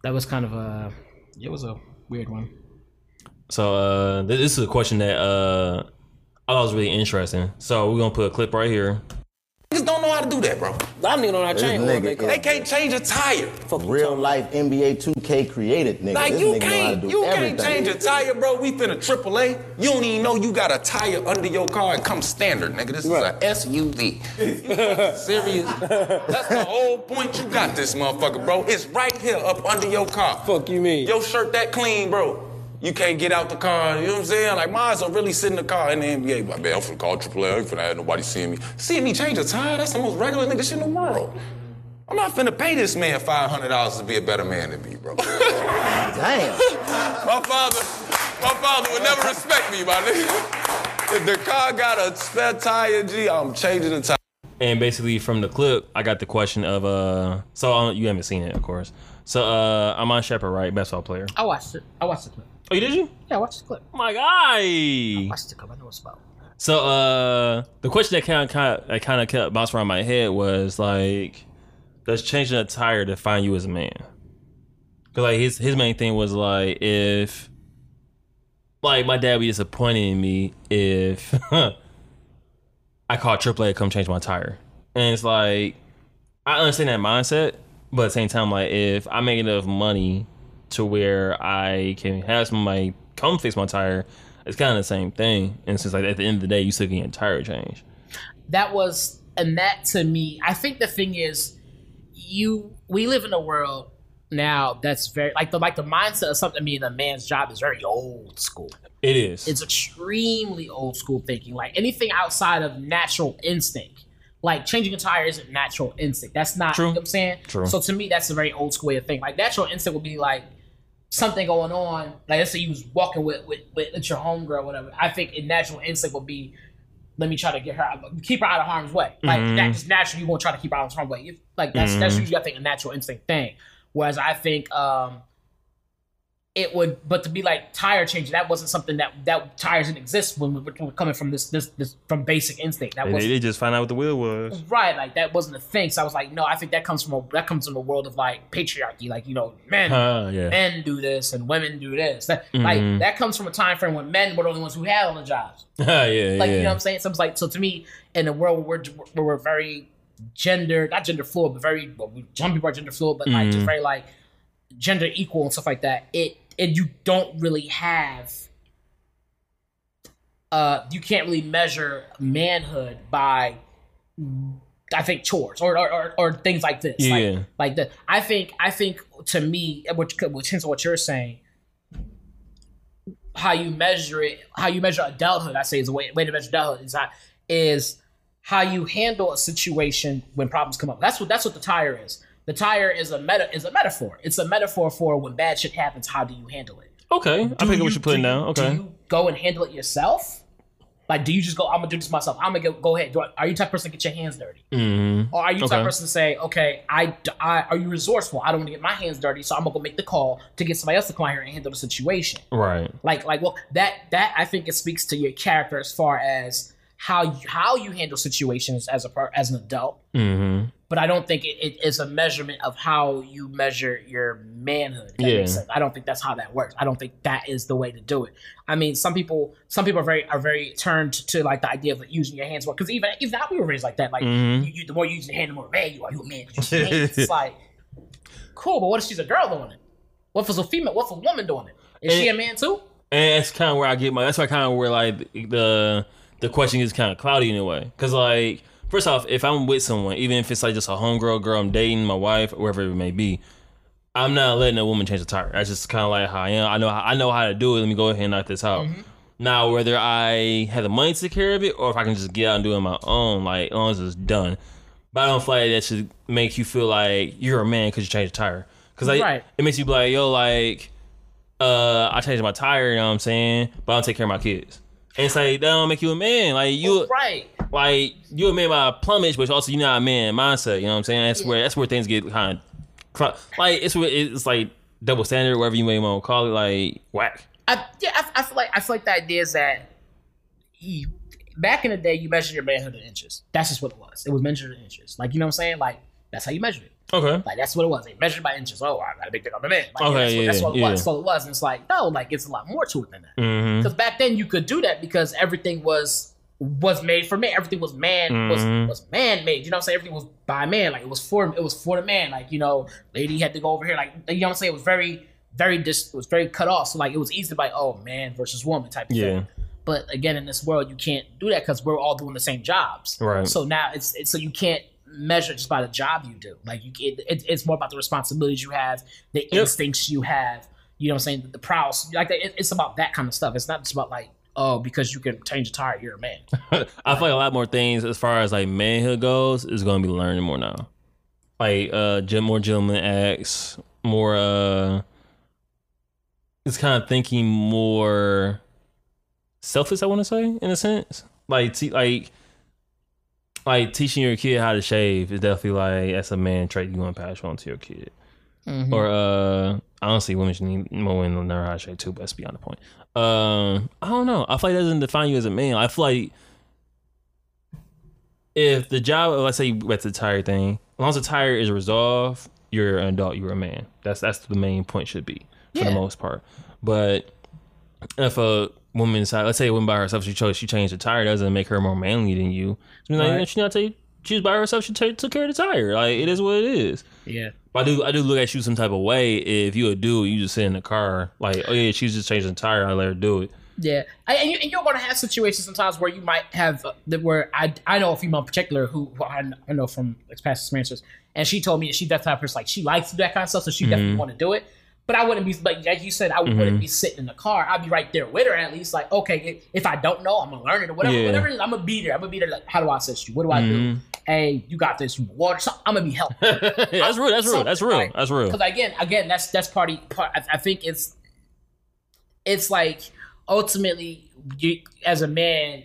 Speaker 1: That was kind of a. It was a weird one.
Speaker 2: So uh, this is a question that uh, I thought it was really interesting. So we're gonna put a clip right here.
Speaker 3: Niggas don't know how to do that, bro.
Speaker 4: I'm nigga on our chain.
Speaker 5: nigga
Speaker 4: They
Speaker 3: They can't change a tire.
Speaker 5: Real life NBA 2K created nigga.
Speaker 3: Like
Speaker 5: this
Speaker 3: you
Speaker 5: nigga know how to
Speaker 3: can't,
Speaker 5: do
Speaker 3: you
Speaker 5: everything.
Speaker 3: can't change a tire, bro. We finna AAA. You don't even know you got a tire under your car. It comes standard, nigga. This
Speaker 4: Right.
Speaker 3: is a SUV. Serious? That's the whole point. You got this motherfucker, bro. It's right here up under your car.
Speaker 4: Fuck you mean?
Speaker 3: Your shirt that clean, bro. You can't get out the car. You know what I'm saying? Like, mine's will really sit in the car in the NBA. Like, man, I'm finna call AAA. I ain't finna have nobody seeing me. Seeing me change a tire, that's the most regular nigga shit in the world. I'm not finna pay this man $500 to be a better man than me, bro.
Speaker 5: Damn.
Speaker 3: My father, my father would never respect me, my nigga. If the car got a spare tire, G, I'm changing the tire.
Speaker 2: And basically from the clip, I got the question of uh. So uh, you haven't seen it, of course. So uh, Iman Shumpert, right? Basketball player.
Speaker 1: I watched it. I watched the clip.
Speaker 2: Oh, you did you?
Speaker 1: Yeah, I watched the clip.
Speaker 2: My guy.
Speaker 1: Watched the clip. I know what's about.
Speaker 2: So uh the question that kind of kind of, kind of kept bouncing around my head was like, does changing a tire define you as a man? Cause like his his main thing was like if like my dad would be disappointed in me if I called AAA to come change my tire, and it's like I understand that mindset, but at the same time, like if I make enough money to where I can have somebody come fix my tire, it's kind of the same thing. And since like at the end of the day, you still get your tire change.
Speaker 1: that was and that to me i think the thing is you we live in a world now that's very like the like the mindset of something being a man's job is very old school
Speaker 2: It is.
Speaker 1: it's extremely old school thinking like anything outside of natural instinct like changing a tire isn't natural instinct that's not
Speaker 2: True.
Speaker 1: you know what i'm saying
Speaker 2: True.
Speaker 1: so to me that's a very old school way of thinking like natural instinct would be like something going on like let's say you was walking with with, with, with your homegirl or whatever i think a natural instinct would be let me try to get her out, keep her out of harm's way. Like
Speaker 2: Mhm.
Speaker 1: that just naturally you won't try to keep her out of harm's way. If- Like that's that's
Speaker 2: Mhm.
Speaker 1: usually I think a natural instinct thing. Whereas I think um it would but to be like tire changing, that wasn't something that that tires didn't exist when we were coming from this this this from basic instinct. That was
Speaker 2: they just find out what the wheel was.
Speaker 1: right, like that wasn't a thing. So I was like, no, I think that comes from a that comes from a world of like patriarchy, like you know, men
Speaker 2: Huh, yeah.
Speaker 1: men do this and women do this. That,
Speaker 2: Mhm.
Speaker 1: Like that comes from a time frame when men were the only ones who had all the jobs.
Speaker 2: yeah,
Speaker 1: Like
Speaker 2: yeah.
Speaker 1: you know what I'm saying? So it's like so to me, in a world where we're, where we're very gender, not gender fluid, but very well, we- some people are gender fluid, but like just
Speaker 2: Mhm.
Speaker 1: very like gender equal and stuff like that. It and you don't really have. Uh, you can't really measure manhood by, I think chores or or, or, or things like this.
Speaker 2: Yeah.
Speaker 1: Like, like the I think I think to me, which which hints on what you're saying, how you measure it, how you measure adulthood, I say is a way, way to measure adulthood is how, is how you handle a situation when problems come up. That's what that's what the tire is. The tire is a meta is a metaphor. It's a metaphor for when bad shit happens. How do you handle it?
Speaker 2: Okay, I
Speaker 1: Do
Speaker 2: up
Speaker 1: you-
Speaker 2: what you're putting
Speaker 1: do
Speaker 2: down. Okay.
Speaker 1: Do you go and handle it yourself? Like, do you just go? I'm gonna do this myself. I'm gonna go, go ahead. Do I, are you type of person to get your hands dirty,
Speaker 2: Mm-hmm.
Speaker 1: or are you type
Speaker 2: Okay.
Speaker 1: person to say, okay, I, I are you resourceful? I don't want to get my hands dirty, so I'm gonna go make the call to get somebody else to come out here and handle the situation
Speaker 2: Right.
Speaker 1: like like well that that i think it speaks to your character as far as how you how you handle situations as a as an adult.
Speaker 2: Mm-hmm.
Speaker 1: but i don't think it, it is a measurement of how you measure your manhood.
Speaker 2: Yeah.
Speaker 1: i don't think that's how that works. I don't think that is the way to do it. I mean some people some people are very are very turned to like the idea of like, using your hands more. Because even even that we were raised like that. Like
Speaker 2: Mhm.
Speaker 1: you, you, the more you use your hand the more man you are. You a man. Use your hands. it's like cool but what if she's a girl doing it? What if it's a female what if a woman doing it? Is she a man too?
Speaker 2: And that's kind of where I get my. That's why kind of where like the the question is kind of cloudy in a way. Because like first off, if I'm with someone, even if it's like just a homegirl girl I'm dating, my wife, wherever it may be, I'm not letting a woman change the tire. That's just kind of like how I am. I know how, I know how to do it. Let me go ahead and knock this out. Now, whether I have the money to take care of it or if I can just get out and do it on my own, like as long as it's done. But I don't feel like that should make you feel like you're a man because you changed a tire. Because like
Speaker 1: Right.
Speaker 2: it makes you be like, yo, like, uh, I changed my tire. You know what I'm saying? But I don't take care of my kids. And it's like that don't make you a man. Like you,
Speaker 1: right
Speaker 2: like you're a man by plumage, but also you're not a man mindset. You know what I'm saying? That's where that's where things get kind of like it's where it's like double standard, whatever you may want to call it, like whack.
Speaker 1: I, yeah, I, I feel like I feel like the idea is that you, back in the day, you measured your manhood in inches. That's just what it was. It was measured in inches. Like you know what I'm saying? Like that's how you measured it.
Speaker 2: Okay.
Speaker 1: Like that's what it was. They measured by inches. Oh, I got a big dick on the man. Like,
Speaker 2: Okay,
Speaker 1: that's, what, that's what it
Speaker 2: yeah.
Speaker 1: was. So it was. And it's like no, like it's a lot more to it than that.
Speaker 2: Mm-hmm.
Speaker 1: Because back then you could do that because everything was was made for man. Everything was man
Speaker 2: Mhm.
Speaker 1: was was man made. You know what I'm saying? Everything was by man. Like it was for it was for the man. Like you know, lady had to go over here. Like you know what I'm saying? It was very very dis. It was very cut off. So like it was easy to be like oh man versus woman type of
Speaker 2: Yeah.
Speaker 1: thing. But again, in this world, you can't do that because we're all doing the same jobs.
Speaker 2: Right.
Speaker 1: So now it's, it's so you can't measure just by the job you do. Like you, it, it, it's more about the responsibilities you have, the
Speaker 2: Yep.
Speaker 1: instincts you have. You know what I'm saying? The prowess. Like it, it's about that kind of stuff. It's not just about like oh because you can change a tire, you're a man.
Speaker 2: I feel like a lot more things as far as like manhood goes is going to be learning more now. Like uh, more gentleman acts, more uh, it's kind of thinking more selfish. I want to say in a sense, like te- like like teaching your kid how to shave is definitely like that's a man trait you want to pass on to your kid. Or uh, honestly, women should need more women to learn how to shave too. But that's beyond the point. Um, I don't know. I feel like that doesn't define you as a man. I feel like if the job, let's say you wet the tire thing, as long as the tire is resolved, you're an adult. You're a man. That's that's the main point should be for
Speaker 1: Yeah.
Speaker 2: the most part. But if a woman decide, let's say a woman by herself, she chose she changed the tire, doesn't make her more manly than you. So like,
Speaker 1: Right.
Speaker 2: she not take she was by herself. She t- took care of the tire. Like it is what it is.
Speaker 1: Yeah.
Speaker 2: But I do I do look at you some type of way if you a dude, you just sit in the car like, oh yeah, she's just changing the tire. I let her do it.
Speaker 1: Yeah, I- and, you, and you're going to have situations sometimes where you might have uh, that where I I know a female in particular who, who I, I know from past experiences, and she told me that she that type of person like she likes to do that kind of stuff, so she definitely want to do it. But I wouldn't be like like you said, I wouldn't mm-hmm. be sitting in the car. I'd be right there with her at least. Like, okay, if, I don't know, I'm gonna learn it or whatever.
Speaker 2: Yeah.
Speaker 1: Whatever is, I'm gonna be there. I'm gonna be there. Like, how do I assist you? What do I do? Mm-hmm. Hey, you got this. Water? So I'm gonna be.
Speaker 2: Yeah, that's real. That's real. That's real. That's real.
Speaker 1: Because again, again, that's that's part. Of, part I, I think it's it's like ultimately you as a man.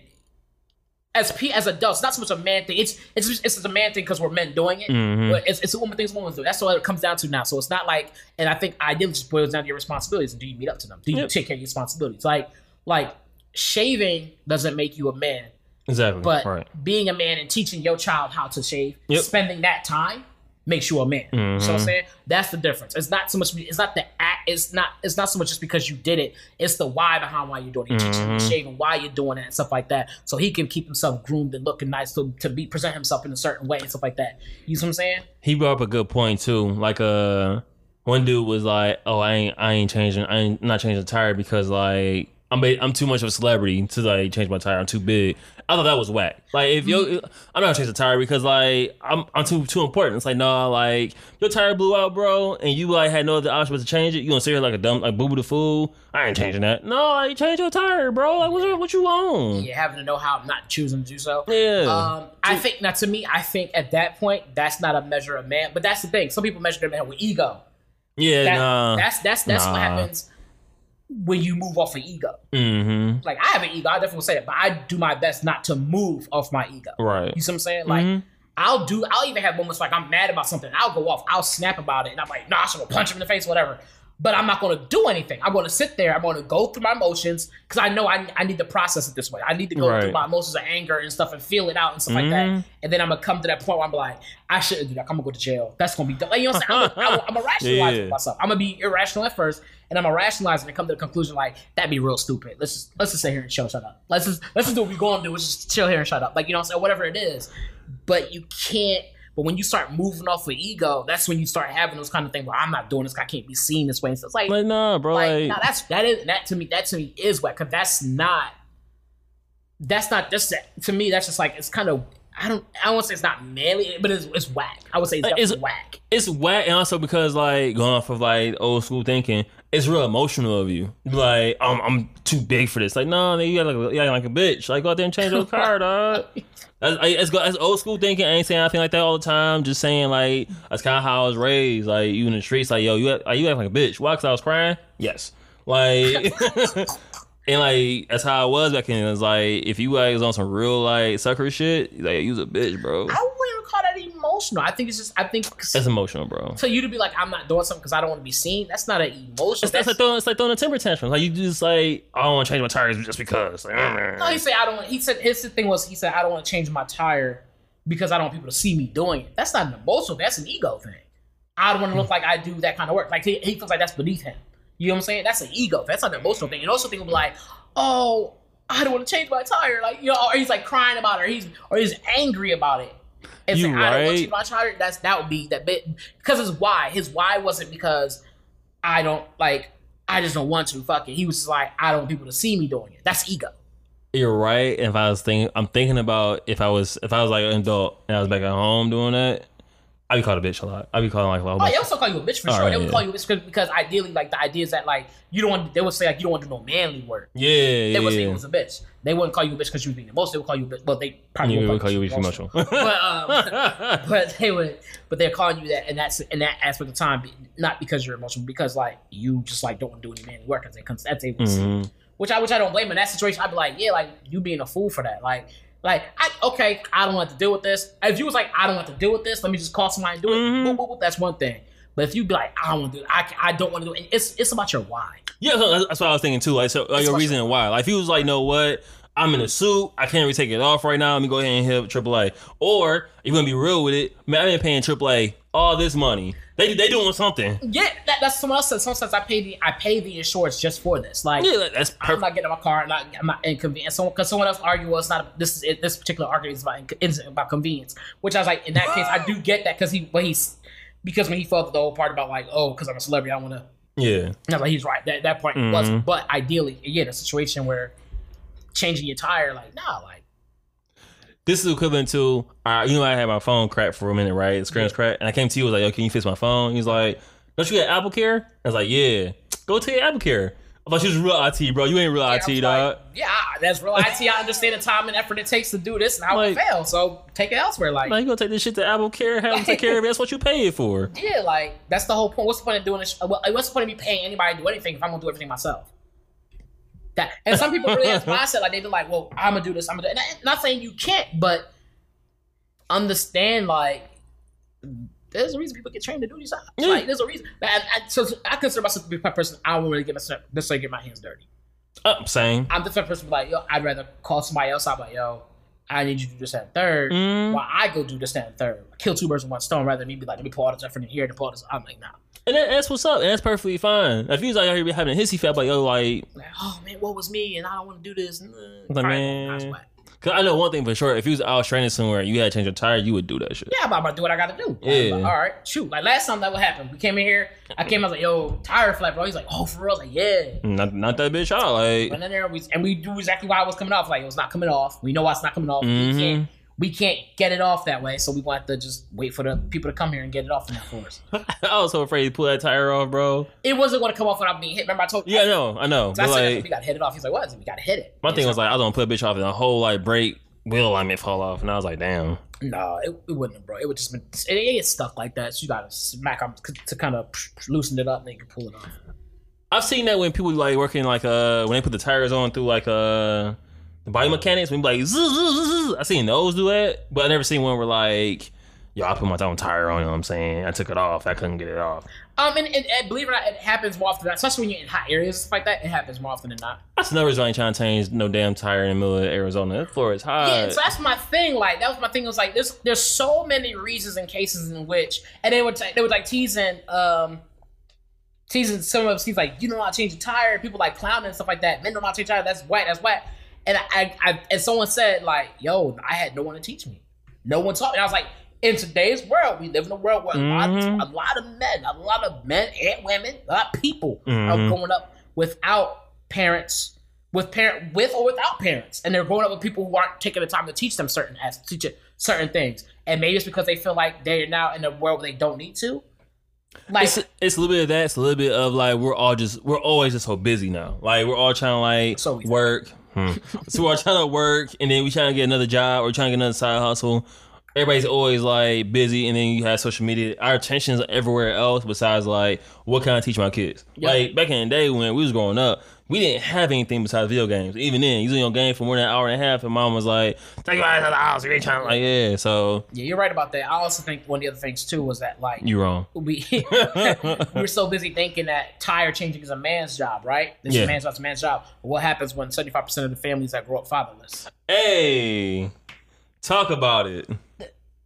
Speaker 1: As p as adults, not so much a man thing. It's it's just, it's just a man thing because we're men doing it.
Speaker 2: Mm-hmm.
Speaker 1: But it's, it's a woman thing. Women do. That's what it comes down to now. So it's not like, and I think ideally just boils down to your responsibilities. And do you meet up to them? Do you
Speaker 2: Yep.
Speaker 1: take care of your responsibilities? Like like shaving doesn't make you a man,
Speaker 2: Exactly.
Speaker 1: but
Speaker 2: right.
Speaker 1: being a man and teaching your child how to shave,
Speaker 2: Yep.
Speaker 1: spending that time makes you a man. Know
Speaker 2: Mm-hmm.
Speaker 1: I'm saying? That's the difference. It's not so much. It's not the act. It's not. It's not so much just because you did it. It's the why behind why you're doing it. You teach him
Speaker 2: Mm-hmm.
Speaker 1: shave and why you're doing it and stuff like that, so he can keep himself groomed and looking nice to to be present himself in a certain way and stuff like that. You see what I'm saying?
Speaker 2: He brought up a good point too. Like uh one dude was like, "Oh, I ain't I ain't changing. I ain't not changing the tire because like I'm I'm too much of a celebrity to like change my tire. I'm too big." I thought that was whack. Like if you, I'm not gonna change the tire because like I'm I'm too too important. It's like no, like your tire blew out, bro, and you like had no other option but to change it. You gonna sit here like a dumb like boo boo the fool? I ain't changing that. No, I change your tire, bro. Like what what you want?
Speaker 1: You having to know how not choosing to do so.
Speaker 2: Yeah.
Speaker 1: Um, I think now to me, I think at that point, that's not a measure of man. But that's the thing. Some people measure their man with ego.
Speaker 2: yeah,
Speaker 1: That,
Speaker 2: nah.
Speaker 1: That's that's that's what happens when you move off of ego.
Speaker 2: mm-hmm.
Speaker 1: Like I have an ego, I definitely say that, but I do my best not to move off my ego.
Speaker 2: Right.
Speaker 1: You see what I'm saying? Like
Speaker 2: Mm-hmm.
Speaker 1: I'll do I'll even have moments like I'm mad about something. I'll go off, I'll snap about it, and I'm like, nah, I'm gonna punch him in the face, whatever. But I'm not gonna do anything. I'm gonna sit there, I'm gonna go through my emotions, because I know I, I need to process it this way. I need to go
Speaker 2: Right.
Speaker 1: through my emotions of anger and stuff and feel it out and stuff like
Speaker 2: Mm-hmm.
Speaker 1: that. And then I'm gonna come to that point where I'm like, I shouldn't do that. I'm gonna go to jail. That's gonna be done. Like, you know what I'm saying? I'm gonna, rationalize
Speaker 2: Yeah.
Speaker 1: myself. I'm gonna be irrational at first, and I'm gonna rationalize and come to the conclusion like that'd be real stupid. Let's just let's just sit here and chill, shut up. Let's just let's just do what we're gonna do. Let's just chill here and shut up. Like you know what I'm saying? Whatever it is. But you can't. But when you start moving off of ego, that's when you start having those kind of things where I'm not doing this. I can't be seen this way. And so it's like,
Speaker 2: Like nah, bro.
Speaker 1: like,
Speaker 2: Like,
Speaker 1: nah, that's that is that to me. That to me is whack because that's not. That's not just to me. That's just like it's kind of. I don't. I don't say it's not manly, but it's, it's whack. I would say it's
Speaker 2: It's-
Speaker 1: whack.
Speaker 2: it's whack and also because like going off of like old school thinking it's real emotional of you. Like i'm, I'm too big for this. Like no nah, you got like a, you got like a bitch. Like go out there and change your car dog that's, that's old school thinking. I ain't saying anything like that all the time. Just saying like that's kind of how I was raised. Like you in the streets like yo you act, like, you act like a bitch. Why? Because I was crying? Yes. Like and like that's how I was back then it was like if you like was on some real like sucker shit like you was a bitch bro
Speaker 1: I wouldn't even call that emotional. I think it's just. I think
Speaker 2: that's emotional bro
Speaker 1: for you to be like, I'm not doing something because I don't want to be seen. That's not an emotional.
Speaker 2: It's, it's like throwing, it's like throwing a temper tantrum. Like you just like, I don't want to change my tires just because. Like,
Speaker 1: No, he said I don't. want He said his thing was he said I don't want to change my tire because I don't want people to see me doing it. That's not an emotional. That's an ego thing. I don't want to look hmm. like I do that kind of work. Like he, he feels like that's beneath him. You know what I'm saying? That's an ego. That's not an emotional thing. And also think be like, oh, I don't want to change my tire. Like you know, or he's like crying about it, or he's or he's angry about it. And saying, I don't want to change my tire. That's that would be that bit because his why. His why wasn't because I don't like. I just don't want to. Fuck it. He was just like, I don't want people to see me doing it. That's ego.
Speaker 2: You're right. If I was thinking, I'm thinking about if I was, if I was like an adult and I was back at home doing that, I'd be called a bitch a lot. I'd be calling like a lot.
Speaker 1: Oh, they would still call you a bitch for
Speaker 2: All
Speaker 1: sure.
Speaker 2: right,
Speaker 1: they would
Speaker 2: yeah.
Speaker 1: call you a bitch 'cause- because ideally, like the idea is that like you don't want. They would say like you don't want to do no manly work.
Speaker 2: yeah,
Speaker 1: They
Speaker 2: yeah,
Speaker 1: would say
Speaker 2: yeah.
Speaker 1: you was a bitch. They wouldn't call you a bitch because you was being emotional. They would call you a bitch. Well, they probably
Speaker 2: You
Speaker 1: would
Speaker 2: call you a bitch emotional.
Speaker 1: but um, but they would, but they're calling you that, and that's in that aspect of time, not because you're emotional, because like you just like don't want to do any manly work because they comes that's able to see.
Speaker 2: Mhm.
Speaker 1: Which I which I don't blame in that situation. I'd be like, yeah, like you being a fool for that. Like, like I okay, I don't want to deal with this. If you was like, I don't want to deal with this, let me just call somebody and do it.
Speaker 2: Mhm.
Speaker 1: Boop, boop, boop, that's one thing. But if you be like, I don't want to do it, I, I don't want to do it. It's it's about your why.
Speaker 2: Yeah, that's- what I was thinking too. Like, so like, your reason why. Like, if he was like, no, what? I'm in a suit. I can't really take it off right now. Let me go ahead and hit AAA. Or you're gonna be real with it. Man, I've been paying AAA all this money. They they doing something.
Speaker 1: Yeah, that, that's someone else said. Someone says I pay the I pay the insurance just for this. Like,
Speaker 2: Yeah, that's
Speaker 1: I'm not getting in my car. I'm not, I'm not inconvenient. So, because someone else argued, well, it's not. This is this particular argument is about is about convenience. Which I was like, in that case, I do get that because he, but he's because when he felt the whole part about like, oh, because I'm a celebrity, I want to.
Speaker 2: Yeah.
Speaker 1: I was like, he's right. That that point
Speaker 2: Mm-hmm.
Speaker 1: was, but ideally, again, a situation where changing your tire, like, nah, like,
Speaker 2: This is equivalent to uh, you know I had my phone cracked for a minute, right? The screen's cracked, and I came to you was like, "Yo, can you fix my phone?" He's like, "Don't you get Apple Care?" I was like, "Yeah, go to your Apple Care." I thought you was real IT, bro. You ain't real
Speaker 1: I
Speaker 2: IT, dog.
Speaker 1: like, yeah, that's real IT. I understand the time and effort it takes to do this and how
Speaker 2: Like-
Speaker 1: it fails. So take it elsewhere. Like,
Speaker 2: Like you gonna take this shit to Apple Care, have them take care of it. That's what you pay it for.
Speaker 1: Yeah, like that's the whole point. What's the point of doing this? What's the point of me paying anybody to do anything if I'm gonna do everything myself? That and some people really have mindset like they're like, well, I'm gonna do this. I'm gonna. Do, and I- not saying you can't, but understand like there's a reason people get trained to do these jobs.
Speaker 2: Yeah.
Speaker 1: Like there's a reason. And, and so I consider myself to be a person. I don't really get myself necessarily get my hands dirty.
Speaker 2: Uh, same.
Speaker 1: I'm the type of person be like, yo, I'd rather call somebody else out like, yo, I need you to do this and third.
Speaker 2: Mm.
Speaker 1: While I go do this and third. Kill two birds with one stone rather than me be like, let me pull all this effort in here to pull all this. I'm like, nah.
Speaker 2: And that, that's what's up. And that's perfectly fine. If you was like out here having a hissy fit, like yo, like,
Speaker 1: Like, oh man, what was me? And I don't want to do this. Nah.
Speaker 2: Like,
Speaker 1: Alright,
Speaker 2: man.
Speaker 1: that's whack.
Speaker 2: cause I know one thing for sure. If you was out training somewhere, and you had to change your tire, you would do that shit.
Speaker 1: Yeah, I'm about to do what I gotta do.
Speaker 2: Yeah.
Speaker 1: Like, all right, shoot. Like last time that would happen. We came in here. I came. I was like, "Yo, tire flat, bro." He's like, "Oh, for real?" I was like, "Yeah."
Speaker 2: Not not that bitch out. Like,
Speaker 1: And then there we and we do exactly why it was coming off. Like it was not coming off. We know why it's not coming off.
Speaker 2: Mhm.
Speaker 1: We can't. Get it off that way. So we want to just wait for the people to come here and get it off in that for us.
Speaker 2: I was so afraid to pull that tire off, bro.
Speaker 1: It wasn't going to come off without being hit. Remember I told you?
Speaker 2: Yeah, I know, I know.
Speaker 1: I said,
Speaker 2: like,
Speaker 1: we got to hit it off. He's like, what? Said, we got to hit it.
Speaker 2: my thing was like, I was gonna put a bitch off, and the whole like brake wheel alignment fall off, and I was like, damn.
Speaker 1: No, it, it wouldn't, bro. It would just been it, it gets stuck like that. So you got to smack them to kind of loosen it up, and then you can pull it off.
Speaker 2: I've seen that when people like working like uh when they put the tires on through like uh body mechanics when like zzz, zzz, zzz. I seen those do that, but I never seen one where like yo I put my own tire on. You know what I'm saying? I took it off. I couldn't get it off.
Speaker 1: Um, and, and, and believe it or not, it happens more often than not, especially when you're in hot areas stuff like that. It happens more often than not.
Speaker 2: That's another reason I ain't trying to change no damn tire in the middle of Arizona. That floor is hot.
Speaker 1: Yeah, so that's my thing. Like that was my thing. It was like there's there's so many reasons and cases in which, and they would t- they would like teasing um teasing some of us. He's like, you don't know how to change a tire. People like clowning and stuff like that. Men don't know how to change tire. That's whack. That's whack. And I, I, and someone said like, yo, I had no one to teach me. No one taught me. I was like, in today's world, we live in a world where a, lot,
Speaker 2: Mhm.
Speaker 1: a lot of men, a lot of men and women, a lot of people are
Speaker 2: Mhm.
Speaker 1: growing up without parents, with parent, with or without parents, and they're growing up with people who aren't taking the time to teach them certain as teach it certain things, and maybe it's because they feel like they're now in a world where they don't need to. Like,
Speaker 2: It's, it's a little bit of that. It's a little bit of like we're all just we're always just so busy now. Like we're all trying to like
Speaker 1: So
Speaker 2: work. So we're trying to work, and then we trying to get another job or trying to get another side hustle. Everybody's always like busy, and then you have social media. Our attention's everywhere else besides like what can I teach my kids?
Speaker 1: Yeah.
Speaker 2: Like back in the day when we was growing up, we didn't have anything besides video games. Even then, was your game for more than an hour and a half, and mom was like, "Take your ass out of the house." You ain't trying. Like yeah, so
Speaker 1: yeah, you're right about that. I also think one of the other things too was that like
Speaker 2: you're wrong.
Speaker 1: we we're so busy thinking that tire changing is a man's job, right? This is
Speaker 2: Yeah.
Speaker 1: a man's job, it's a man's job. But what happens when 75% of the families that grow up fatherless?
Speaker 2: Hey, talk about it.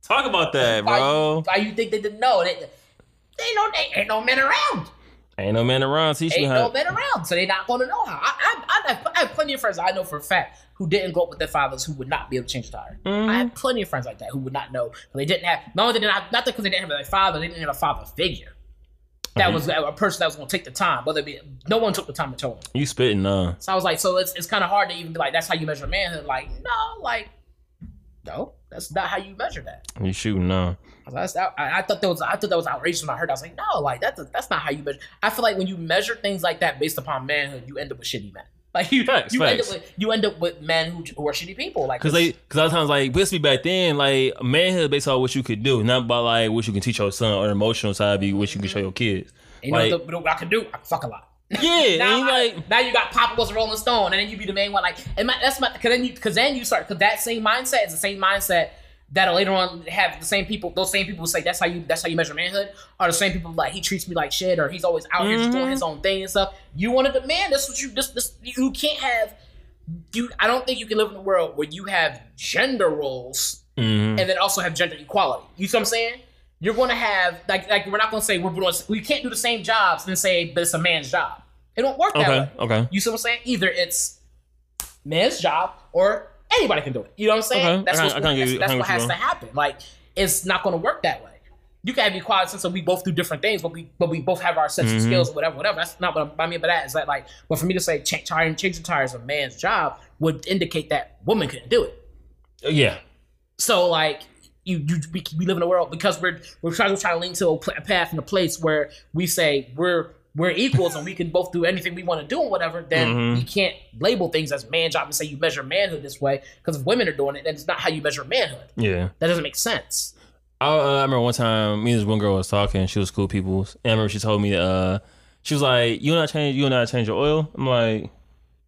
Speaker 2: Talk about that,
Speaker 1: Why,
Speaker 2: bro.
Speaker 1: why you think they didn't know? They, they ain't no they ain't no men around.
Speaker 2: Ain't no man around. Teach you
Speaker 1: Ain't
Speaker 2: how.
Speaker 1: no men around, so they're not going to know how. I, I, I, have, I have plenty of friends I know for a fact who didn't grow up with their fathers who would not be able to change a tire.
Speaker 2: Mm-hmm.
Speaker 1: I have plenty of friends like that who would not know. They didn't have not only did not not because they didn't have their father, they didn't have a father figure. That
Speaker 2: Mm-hmm.
Speaker 1: was a a person that was going to take the time, whether it be no one took the time to tell them.
Speaker 2: You spitting, uh.
Speaker 1: So I was like, so it's it's kind of hard to even be like, that's how you measure manhood. Like, no, like, no, that's not how you measure that.
Speaker 2: You shooting, uh.
Speaker 1: I, I, I thought that was I thought that was outrageous when I heard. That. I was like, no, like that's that's not how you measure. I feel like when you measure things like that based upon manhood, you end up with shitty men. Like you,
Speaker 2: Facts,
Speaker 1: you end up with you end up with men who, who are shitty people. Like
Speaker 2: Cause they, cause a lot of times, like, basically back then, like, manhood based on what you could do, not about like what you can teach your son or emotional side of you, what you can show your kids.
Speaker 1: you know
Speaker 2: like-
Speaker 1: what, the, what I can do? I can fuck a lot.
Speaker 2: Yeah,
Speaker 1: now,
Speaker 2: and
Speaker 1: I-
Speaker 2: like,
Speaker 1: now you got Papa was Rolling Stone, and then you be the main one. Like, and my, that's my because then you because then you start because that same mindset is the same mindset that'll later on have the same people. Those same people say that's how you that's how you measure manhood are the same people like he treats me like shit or he's always out here just doing his own thing and stuff. You want to demand that's what you this this you can't have you I don't think you can live in a world where you have gender roles
Speaker 2: Mhm.
Speaker 1: and then also have gender equality. You see what I'm saying? You're going to have like like we're not going to say we're doing we can't do the same jobs and say but it's a man's job. It don't work that
Speaker 2: Okay,
Speaker 1: way.
Speaker 2: okay.
Speaker 1: You see what I'm saying? Either it's man's job or anybody can do it. You know what I'm saying?
Speaker 2: Okay,
Speaker 1: That's, what's,
Speaker 2: can't- I can't
Speaker 1: that's,
Speaker 2: you-
Speaker 1: that's what has to happen. Like it's not going to work that way. You can have equality since we both do different things, but we but we both have our sets
Speaker 2: Mm-hmm.
Speaker 1: of skills or whatever, whatever. That's not what I mean by that. Is that like, but for me to say change tire changing tires is a man's job would indicate that woman couldn't do it.
Speaker 2: Yeah.
Speaker 1: So like you, you we, we live in a world because we're we're trying to try to link to a, pl- a path and a place where we say we're we're equals and we can both do anything we want to do and whatever. Then
Speaker 2: Mm-hmm.
Speaker 1: you can't label things as man job and say you measure manhood this way because if women are doing it, then it's not how you measure manhood.
Speaker 2: Yeah.
Speaker 1: That doesn't make sense.
Speaker 2: I, uh, I remember one time me and this one girl was talking. She was cool people, and I remember she told me, uh, she was like, "You not change, you not change your oil." I'm like,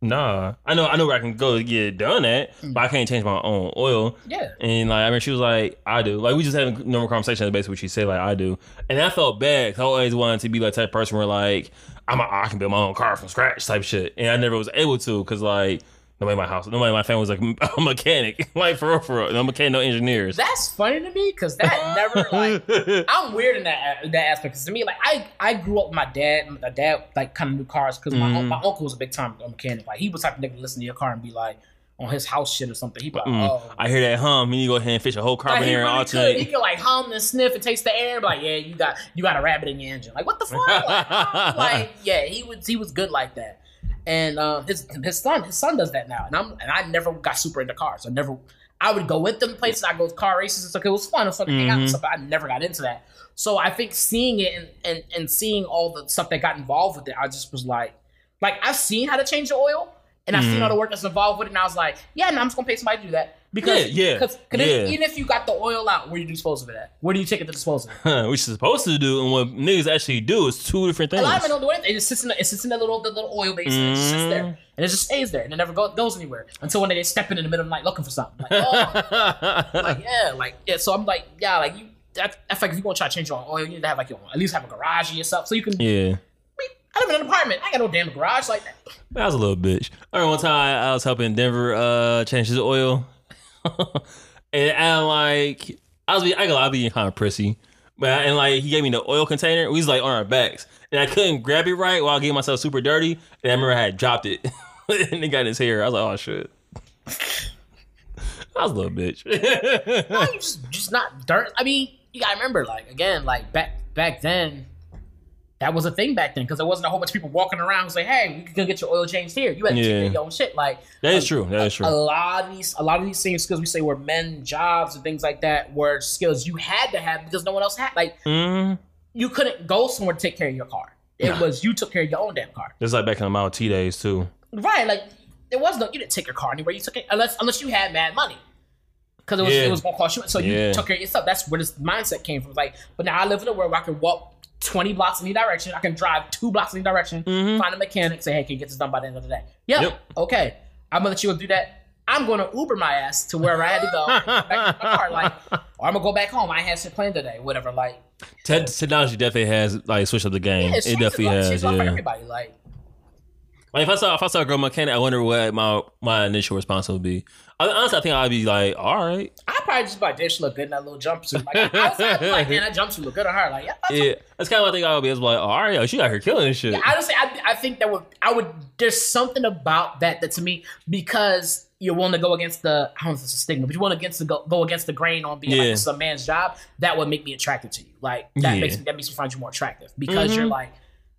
Speaker 2: "Nah, I know, I know where I can go to get it done at, but mm. I can't change my own oil."
Speaker 1: Yeah.
Speaker 2: And like, I mean, she was like, "I do." Like, we just had a normal conversation. That's basically what she said. Like, I do, and I felt bad. 'cause I always wanted to be like that person where like I'm a, I can build my own car from scratch type shit, and I never was able to because like. Nobody in my house, nobody in my family was like a mechanic, like for real, for real. No mechanic, no engineers.
Speaker 1: That's funny to me because that never like I'm weird in that that aspect. Because to me, like I I grew up with my dad. My dad like kind of knew cars because my
Speaker 2: Mm-hmm.
Speaker 1: my uncle was a big time mechanic. Like he was type of nigga to listen to your car and be like on his house shit or something. Be like,
Speaker 2: Mm.
Speaker 1: oh.
Speaker 2: I hear that hum. You need to go ahead and fish a whole carbon
Speaker 1: he
Speaker 2: air and alternate.
Speaker 1: He could like hum and sniff and taste the air. And be like, yeah, you got you got a rabbit in your engine. Like, what the fuck? Like, like, yeah, he was he was good like that. And um, his his son his son does that now. And I'm and I never got super into cars. I never I would go with them places. I go to car races and stuff. It was fun. It was fun to hang out and stuff. But I never got into that. So I think seeing it and, and and seeing all the stuff that got involved with it, I just was like, like I've seen how to change the oil. And I've seen all the work that's involved with it, and I was like, "Yeah, no, I'm just gonna pay somebody to do that because,
Speaker 2: Yeah, yeah,
Speaker 1: because
Speaker 2: yeah.
Speaker 1: even if you got the oil out, where do you dispose of it at? Where do you take it to dispose of it?
Speaker 2: Huh, Which is supposed to do, and what niggas actually do is two different
Speaker 1: A
Speaker 2: things.
Speaker 1: lot of them don't do anything. It just sits in the, it sits in that little the little oil basin. and It just sits there, and it just stays there, and it never go, goes anywhere until one day they step in in the middle of the night looking for something. Like, oh, like yeah, like yeah. So I'm like, yeah, like you. That, I feel like if you want to try to change your own oil, you need to have like your own, at least have a garage or yourself, so you can.
Speaker 2: yeah,
Speaker 1: I live in an apartment. I got no damn garage like that.
Speaker 2: I was a little bitch. I remember one time I was helping Denver uh, change his oil, and I'm like, I was I go, I be kind of prissy, but I- and like he gave me the oil container. We was like on our backs, and I couldn't grab it right while I getting myself super dirty. And I remember I had dropped it, and it got in his hair. I was like, oh shit. I was a little bitch.
Speaker 1: No, you just just not dirt. I mean, you gotta remember, like again, like back back then, that was a thing back then because there wasn't a whole bunch of people walking around who say, "Hey, you can get your oil changed here." You had to
Speaker 2: Yeah.
Speaker 1: take your own shit. Like
Speaker 2: that is
Speaker 1: a-
Speaker 2: true. That is
Speaker 1: A
Speaker 2: true.
Speaker 1: lot of these, a lot of these same skills we say were men jobs and things like that were skills you had to have because no one else had. Like
Speaker 2: Mm,
Speaker 1: you couldn't go somewhere to take care of your car. It
Speaker 2: Nah.
Speaker 1: was you took care of your own damn car.
Speaker 2: just like back in the Model T days too.
Speaker 1: Right, like there was no you didn't take your car anywhere. You took it unless unless you had mad money. Because it was
Speaker 2: Yeah.
Speaker 1: it was gonna cost you so you
Speaker 2: Yeah.
Speaker 1: took care of yourself. That's where this mindset came from. Like, but now I live in a world where I can walk twenty blocks in any direction. I can drive two blocks in any direction, find a mechanic, say, Hey, can you get this done by the end of the day? Yeah.
Speaker 2: Mm-hmm. Yep.
Speaker 1: Okay. I'm gonna let you do that. I'm gonna Uber my ass to wherever I had to go. back to my car, like, or I'm gonna go back home. I had shit planned today, whatever. Like,
Speaker 2: Te- technology definitely has like switched up the game.
Speaker 1: yeah,
Speaker 2: it definitely
Speaker 1: like,
Speaker 2: has.
Speaker 1: for
Speaker 2: Yeah.
Speaker 1: everybody. Like,
Speaker 2: Like if I saw if I saw a girl mechanic, I wonder what my my initial response would be. I, honestly, I think I'd be like, all right,
Speaker 1: I probably just be like, "Damn, she look good in that little jumpsuit." Like, outside, be like, "Man, that jumpsuit look good on her." Like, yeah, that's
Speaker 2: yeah. That's kind of what I think I would be. It's like, all right, yo, she out here killing this shit.
Speaker 1: honestly, I, I think that would I would there's something about that that to me because you're willing to go against the I don't know if it's a stigma, but you want against the go, go against the grain on being like this is a man's job. That would make me attracted to you. Like that
Speaker 2: Yeah.
Speaker 1: makes that makes me find you more attractive because you're mm-hmm. like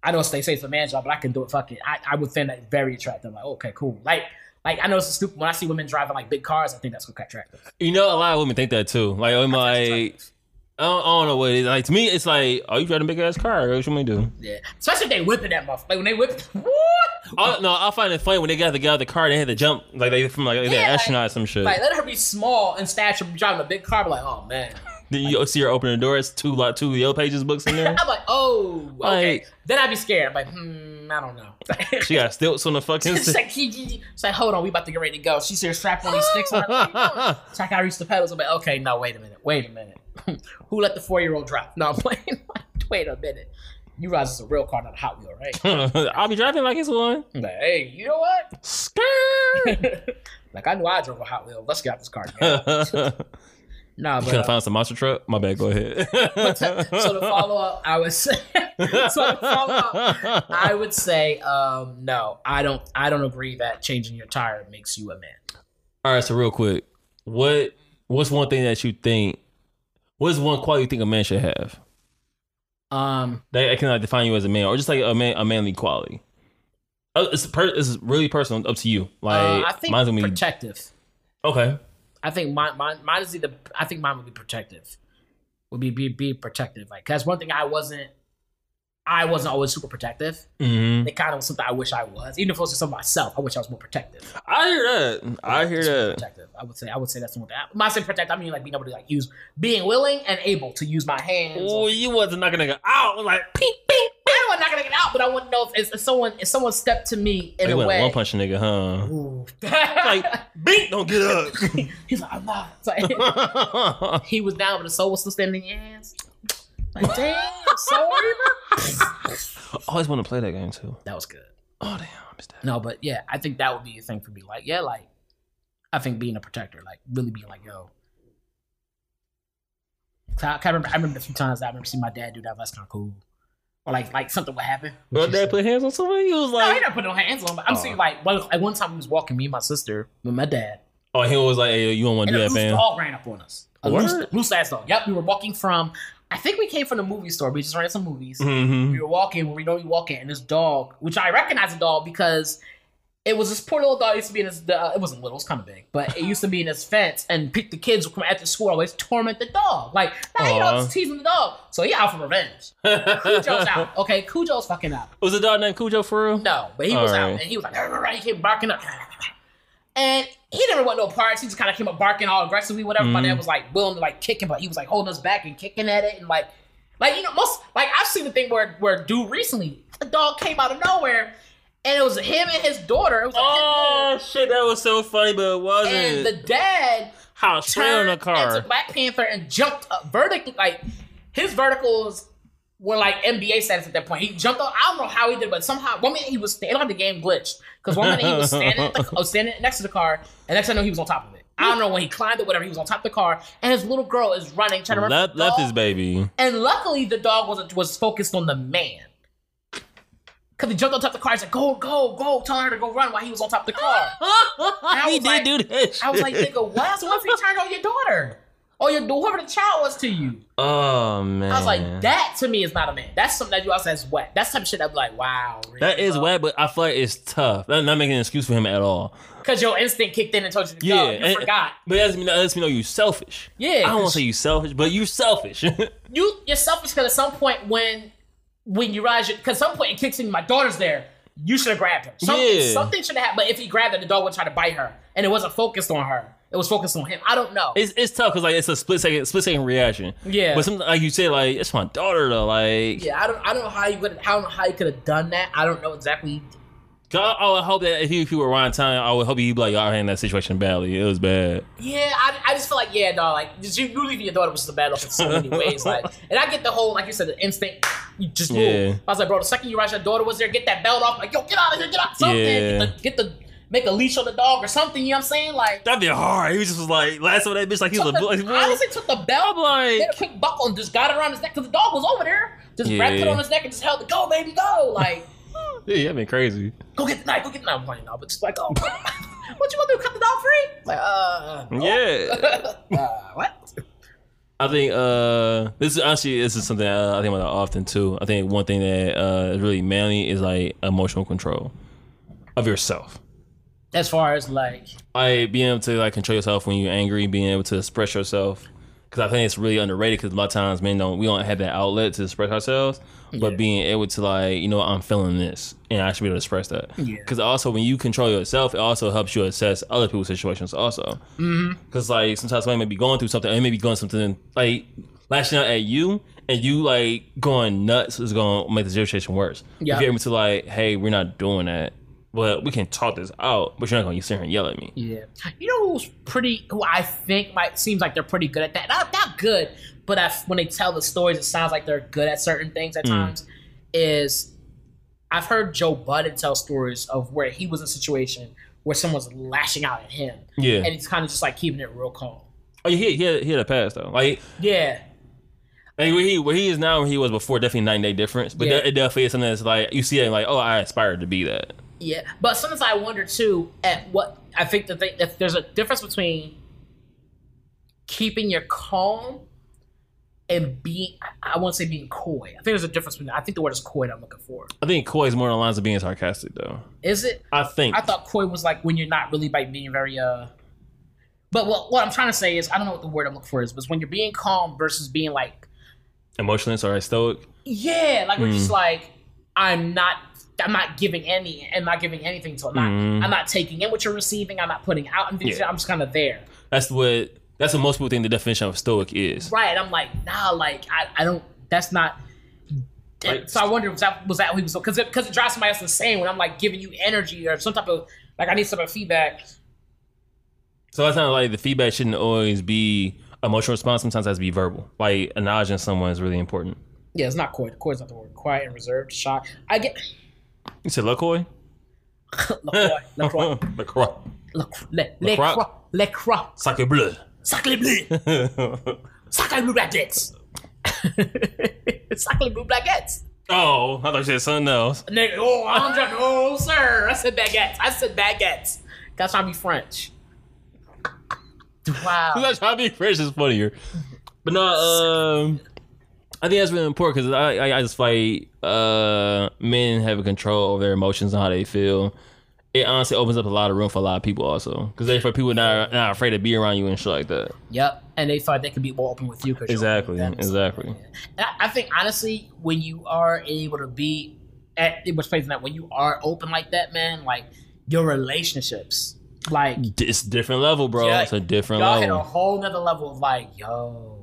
Speaker 1: I know they say it's a man's job, but I can do it. Fuck it. I, I would find that very attractive. Like okay, cool. Like like I know it's stupid when I see women driving like big cars. I think that's attractive.
Speaker 2: You know, a lot of women think that too. Like, I'm like, I don't, I don't know what it is. Like to me, it's like, oh, you driving a big ass car? What you want do?
Speaker 1: Yeah, especially if they whipping that motherfucker. Like when they whip, what?
Speaker 2: I, no, I find it funny when they got to get out of the car. They had to jump like they from like
Speaker 1: Yeah,
Speaker 2: they're
Speaker 1: like-
Speaker 2: astronaut or some shit.
Speaker 1: Like let her be small in stature, driving a big car. Be like, oh man.
Speaker 2: Then you see her opening the door. It's two like two Yellow Pages books in there.
Speaker 1: I'm like, oh, okay.
Speaker 2: Like-
Speaker 1: then I'd be scared. I'm like, hmm, I don't know.
Speaker 2: she got stilts on the fucking.
Speaker 1: it's like, it's like, hold on, we about to get ready to go. She's here strapped on these sticks. On her. What are you? So I reach the pedals. I'm like, okay, no, wait a minute, wait a minute. Who let the four year old drop? No, I'm playing. wait a minute. you realize it's a real car, not a Hot Wheel, right?
Speaker 2: I'll be driving like it's one.
Speaker 1: Like, hey, you know what?
Speaker 2: Skirt.
Speaker 1: like I knew I drove a Hot Wheel. Let's get out this car. Nah,
Speaker 2: You
Speaker 1: but
Speaker 2: gonna
Speaker 1: uh,
Speaker 2: find some monster truck? My bad. Go ahead.
Speaker 1: so to follow up, I would say. so to follow up, I would say um, no. I don't. I don't agree that changing your tire makes you a man.
Speaker 2: All right. So real quick, what what's one thing that you think? What's one quality you think a man should have
Speaker 1: Um,
Speaker 2: that can like define you as a man, or just like a man a manly quality? Uh, It's per, it's really personal. Up to you. Like
Speaker 1: uh, I think
Speaker 2: mine's gonna be
Speaker 1: protective.
Speaker 2: okay.
Speaker 1: I think mine, mine, mine is either. I think mine would be protective. Would be be be protective. Like, cause one thing I wasn't. I wasn't always super protective.
Speaker 2: hmm
Speaker 1: It kind of was something I wish I was. Even if it was just of myself, I wish I was more protective.
Speaker 2: I hear that. I hear that.
Speaker 1: Protective. I would say. I would say that's one thing. When I say protect, I mean like being able to like use, being willing and able to use my hands.
Speaker 2: Oh, you wasn't not gonna go out like peep
Speaker 1: gonna get out, but I want to know if, if someone if someone stepped to me in a way.
Speaker 2: one punch a nigga, huh? Like beat, don't get up.
Speaker 1: He's like, I'm not. Like, he was down, but the soul was still standing in your hands. Like, damn, soul Reaper?
Speaker 2: I always want to play that game too.
Speaker 1: That was good.
Speaker 2: Oh damn, I missed that.
Speaker 1: No, but yeah, I think that would be a thing for me. Like, yeah, like I think being a protector, like really being like, yo. I, I remember, I remember a few times I remember seeing my dad do that. That's kind of cool. Or like, like something would happen.
Speaker 2: Your dad put hands on somebody. He was like,
Speaker 1: No, he never put no hands on. But I'm
Speaker 2: Oh.
Speaker 1: saying like, one, like one time he was walking me and my sister with my dad,
Speaker 2: oh, he was like, hey, you don't want to do
Speaker 1: a
Speaker 2: that,
Speaker 1: loose
Speaker 2: fam.
Speaker 1: dog ran up on us. A loose, loose ass dog. Yep, we were walking from. I think we came from the movie store. We just rented some movies.
Speaker 2: hmm
Speaker 1: we were walking where we know we walking, and this dog, which I recognize the dog because it was this poor little dog. Used to be in his. Uh, it wasn't little. It was kind of big, but it used to be in his fence. And pe- the kids would come after school always torment the dog, like, nah, you know,
Speaker 2: Aw.
Speaker 1: just teasing the dog. So he out for revenge. Cujo's out. Okay, Cujo's fucking out.
Speaker 2: Was a dog named Cujo for real?
Speaker 1: No, but he was out,
Speaker 2: Alright.
Speaker 1: and he was like, he came barking up, and he never want no parts. He just kind of came up barking all aggressively, whatever. My
Speaker 2: Mhm.
Speaker 1: dad was like willing to like kick him, but he was like holding us back and kicking at it, and like, like you know, most like I've seen the thing where where dude recently a dog came out of nowhere, and it was him and his daughter. It was
Speaker 2: Oh shit, that was so funny, but it wasn't.
Speaker 1: and the dad
Speaker 2: How on
Speaker 1: turned
Speaker 2: the car.
Speaker 1: into Black Panther and jumped up vertically. Like his verticals were like NBA status at that point. He jumped up. I don't know how he did, but somehow one minute he was standing like the game glitched because one minute he was standing, at the, oh, standing next to the car, and next I know he was on top of it. I don't know when he climbed it, whatever. He was on top of the car, and his little girl is running, trying to run.
Speaker 2: Left, left his baby.
Speaker 1: And luckily, the dog was was focused on the man. Cause he jumped on top of the car. He's like, "Go, go, go!" Telling her to go run while he was on top of the car.
Speaker 2: he did
Speaker 1: like-
Speaker 2: do this.
Speaker 1: I was like. "Nigga, what? So what if you turned on your daughter, or your whoever the child was to you?"
Speaker 2: oh man,
Speaker 1: I was like, "That to me is not a man. That's something that you also that's wet. That's some shit that be like, wow, really,
Speaker 2: That is wet, but I feel like it's tough. That's not making an excuse for him at all.
Speaker 1: Because your instinct kicked in and told you to
Speaker 2: Yeah,
Speaker 1: go. You
Speaker 2: and-
Speaker 1: forgot.
Speaker 2: But that lets me know, that lets me know you're selfish.
Speaker 1: Yeah,
Speaker 2: I don't want to say you selfish, but you're selfish.
Speaker 1: you you're selfish because at some point when when you realize because some point it kicks in my daughter's there you should have grabbed her something,
Speaker 2: Yeah.
Speaker 1: something should have happened but if he grabbed her the dog would try to bite her and it wasn't focused on her it was focused on him i don't know
Speaker 2: it's it's tough because like it's a split second split second reaction.
Speaker 1: Yeah.
Speaker 2: But something like you said, like it's my daughter though. Like,
Speaker 1: yeah i don't i don't know how you could i don't know how you could have done that i don't know exactly
Speaker 2: 'cause I, I would hope that if you, if he were around time, I would hope you'd be like, y'all handled that situation badly. It was bad.
Speaker 1: yeah i, I just feel like yeah dog like just you, you leaving your daughter was just a bad off in so many ways like and i get the whole like you said the instinct you just move
Speaker 2: Yeah.
Speaker 1: i was like bro the second you realize your daughter was there get that belt off like yo get out of here get out something
Speaker 2: Yeah.
Speaker 1: get, the, get the make a leash on the dog or something you know what i'm saying like
Speaker 2: That'd be hard. He was just was like last of that bitch like he was
Speaker 1: took
Speaker 2: a
Speaker 1: the,
Speaker 2: like,
Speaker 1: honestly took the belt,
Speaker 2: I'm like-
Speaker 1: hit a quick buckle, and just got it around his neck because the dog was over there. Just wrapped it on his neck and just held it. Go, baby, go! Like,
Speaker 2: Yeah, yeah, been crazy.
Speaker 1: go get the knife, go get the knife. I'm playing now, but just like, oh, what you gonna do? Cut the dog free? Like, uh,
Speaker 2: Yeah.
Speaker 1: uh what?
Speaker 2: I think uh this is actually this is something uh, I think about often too. I think one thing that uh is really manly is like emotional control of yourself.
Speaker 1: As far as like,
Speaker 2: Like being able to like control yourself when you're angry, being able to express yourself. Because I think it's really underrated. Because a lot of times men don't we don't have that outlet to express ourselves. But
Speaker 1: Yeah.
Speaker 2: being able to like you know I'm feeling this and I should be able to express that.
Speaker 1: Yeah.
Speaker 2: Because also when you control yourself, it also helps you assess other people's situations also. Mm-hmm. Because like sometimes somebody may be going through something, or may be going something like lashing out at you, and you like going nuts is going to make the situation worse.
Speaker 1: Yeah.
Speaker 2: If you're able to like, hey, we're not doing that, but we can talk this out, but you're not going to sit here and yell at me.
Speaker 1: yeah, you know who's pretty? Who I think might seems like they're pretty good at that. Not not good, but I, when they tell the stories, it sounds like they're good at certain things at mm. times. is I've heard Joe Budden tell stories of where he was in a situation where someone's lashing out at him.
Speaker 2: Yeah.
Speaker 1: And he's kind of just like keeping it real calm.
Speaker 2: Oh, he he had, he had a pass though. Like,
Speaker 1: Yeah.
Speaker 2: like where he where he is now, where he was before, definitely nine day difference. But
Speaker 1: Yeah.
Speaker 2: that- it definitely is something that's like you see it like, oh, I aspired to be that.
Speaker 1: Yeah. But sometimes I wonder too at what I think that they, if there's a difference between keeping your calm and being I won't say being coy. I think there's a difference between I think the word is coy that I'm looking for.
Speaker 2: I think coy is more on the lines of being sarcastic though.
Speaker 1: Is it?
Speaker 2: I think.
Speaker 1: I thought coy was like when you're not really like being very uh. But what what I'm trying to say is I don't know what the word I'm looking for is, but it's when you're being calm versus being like
Speaker 2: emotionless or stoic.
Speaker 1: yeah, like we're
Speaker 2: Mm.
Speaker 1: just like I'm not I'm not giving any I'm not giving anything to I'm not
Speaker 2: Mm.
Speaker 1: I'm not taking in what you're receiving. I'm not putting out and.
Speaker 2: Yeah.
Speaker 1: I'm just kind of there.
Speaker 2: That's what that's what most people think the definition of stoic is.
Speaker 1: Right. I'm like nah, like I, I don't. That's not.
Speaker 2: Like-
Speaker 1: so I wonder was that was that what he was because it, because it drives somebody else insane when I'm like giving you energy or some type of like I need some feedback.
Speaker 2: So that's not like the feedback shouldn't always be emotional response. Sometimes it has to be verbal. Like acknowledging someone is really important.
Speaker 1: Yeah, it's not coy. Coy is not the word. Quiet and reserved, shy. I get
Speaker 2: You said LaCroix?
Speaker 1: LaCroix, LaCroix,
Speaker 2: LaCroix.
Speaker 1: LaCroix.
Speaker 2: LaCroix,
Speaker 1: LaCroix,
Speaker 2: Sacre bleu.
Speaker 1: Sacre bleu, Sacre bleu baguettes. Sacre bleu baguettes.
Speaker 2: oh, I thought you said something else.
Speaker 1: Nigga, oh, I'm just, oh, sir. I said baguettes. I said baguettes. That's trying to be French. Wow.
Speaker 2: That's trying to be French is funnier. But no, um, I think that's really important because I, I I just fight uh men having control over their emotions and how they feel. It honestly opens up a lot of room for a lot of people also because they for people not not afraid to be around you and shit like that.
Speaker 1: Yep. And they thought they can be more open with open
Speaker 2: Exactly, exactly.
Speaker 1: I, I think honestly, when you are able to be at what's plays that when you are open like that, man, like your relationships, like
Speaker 2: It's different level, bro.
Speaker 1: Yeah,
Speaker 2: it's a different
Speaker 1: y'all hit a whole nother level of like, yo,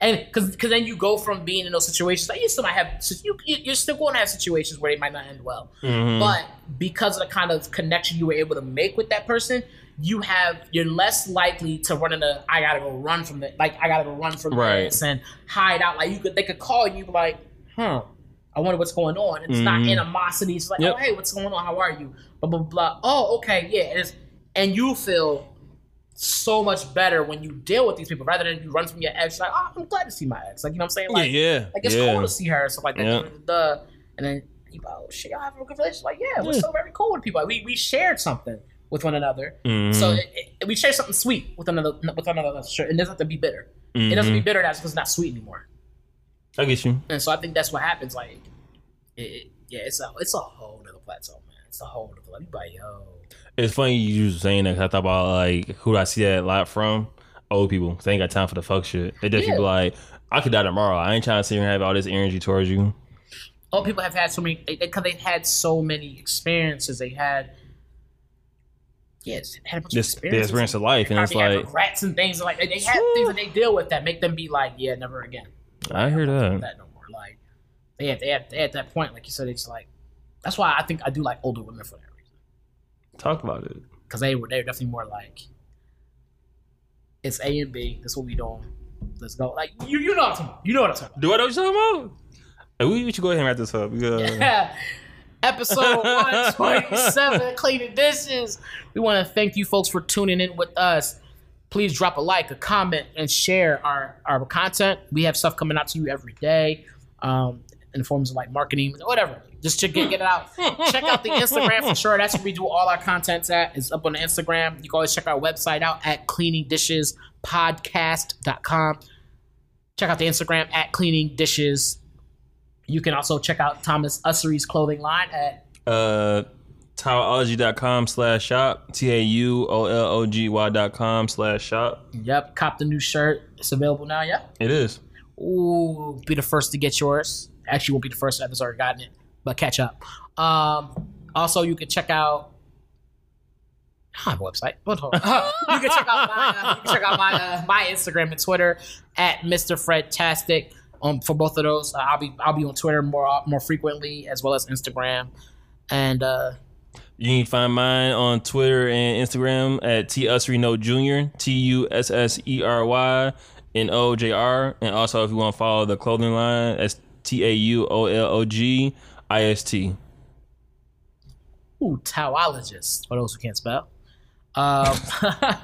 Speaker 1: and because because then you go from being in those situations, like you still might have you you- you're still going to have situations where they might not end well,
Speaker 2: Mhm.
Speaker 1: but because of the kind of connection you were able to make with that person. You have you're less likely to run into I gotta go run from it like I gotta go run from
Speaker 2: Right.
Speaker 1: this and hide out like you could they could call you like huh I wonder what's going on it's not
Speaker 2: Mhm.
Speaker 1: animosity it's like
Speaker 2: Yep.
Speaker 1: oh hey what's going on how are you blah blah blah oh okay yeah and, it's, and you feel so much better when you deal with these people rather than you run from your ex like oh I'm glad to see my ex. Like you know what I'm saying? Like
Speaker 2: yeah, yeah,
Speaker 1: like it's
Speaker 2: yeah.
Speaker 1: cool to see her and stuff like that.
Speaker 2: Yeah.
Speaker 1: the and then you go oh shit y'all have a good relationship. Like yeah we're so very cool with people. Like, we we shared something with one another.
Speaker 2: Mhm.
Speaker 1: so it, it, we share something sweet with another with another sure it doesn't have to be bitter. It doesn't be
Speaker 2: Mhm.
Speaker 1: bitter that's because it's not sweet anymore.
Speaker 2: I get you.
Speaker 1: and so I think that's what happens like it, yeah it's a it's a whole nother plateau man. It's a whole nother plateau like yo
Speaker 2: It's funny you saying that 'cause I thought about like who I see that a lot from old people. They ain't got time for the fuck shit. They definitely
Speaker 1: Yeah.
Speaker 2: be like, I could die tomorrow. I ain't trying to sit here and have all this energy towards you.
Speaker 1: all people have had so many because they, have had so many experiences they had yes they had a bunch
Speaker 2: This
Speaker 1: of
Speaker 2: the experience of life, and it's like
Speaker 1: regrets and things like they, they have things that they deal with that make them be like yeah never again
Speaker 2: I hear that.
Speaker 1: that no more like they had they had that point like you said it's like that's why I think I do like older women for that
Speaker 2: Talk about it.
Speaker 1: because they were they were definitely more like it's A and B this is what we doing let's go like you you know what I'm talking about you know what I'm talking about
Speaker 2: Do I know what you're talking about? We, we should go ahead and wrap this up. Yeah.
Speaker 1: Yeah. Episode 127, Cleaning Dishes. We want to thank you folks for tuning in with us. Please drop a like, a comment, and share our, our content. We have stuff coming out to you every day um, in forms of like marketing, whatever. Just check get, get it out. check out the Instagram for sure. That's where we do all our content at. It's up on the Instagram. You can always check our website out at cleaningdishespodcast.com. Check out the Instagram at cleaning dishes. You can also check out Thomas Ussery's clothing line at
Speaker 2: Uh, tauology.com slash shop. T A U O L O G Y dot com slash shop.
Speaker 1: Yep, cop the new shirt. It's available now. yeah?
Speaker 2: It is.
Speaker 1: Ooh, be the first to get yours. Actually, won't be the first that's already gotten it, but catch up. Um, also, you can check out. I have a website. What- hold on. you can check out my uh, you can check out my uh, my Instagram and Twitter at Mr. Fred Tastic. Um, for both of those, uh, I'll be I'll be on Twitter more more frequently as well as Instagram, and uh,
Speaker 2: You can find mine on Twitter and Instagram at T Jr. T U S S E R Y N O J R. And also, if you want to follow the clothing line, that's T A U O L O G I S T.
Speaker 1: Ooh, tauologist for those who can't spell. Um,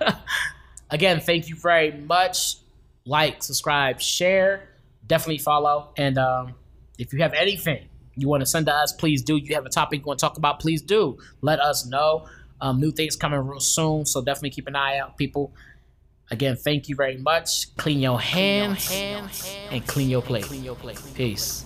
Speaker 1: again, thank you very much. Like, subscribe, share, definitely follow. And um, if you have anything you want to send to us, please do. You have a topic you want to talk about, please do. Let us know. Um, new things coming real soon, so definitely keep an eye out, people. Again, thank you very much. Clean your hands, and clean your plate. Peace.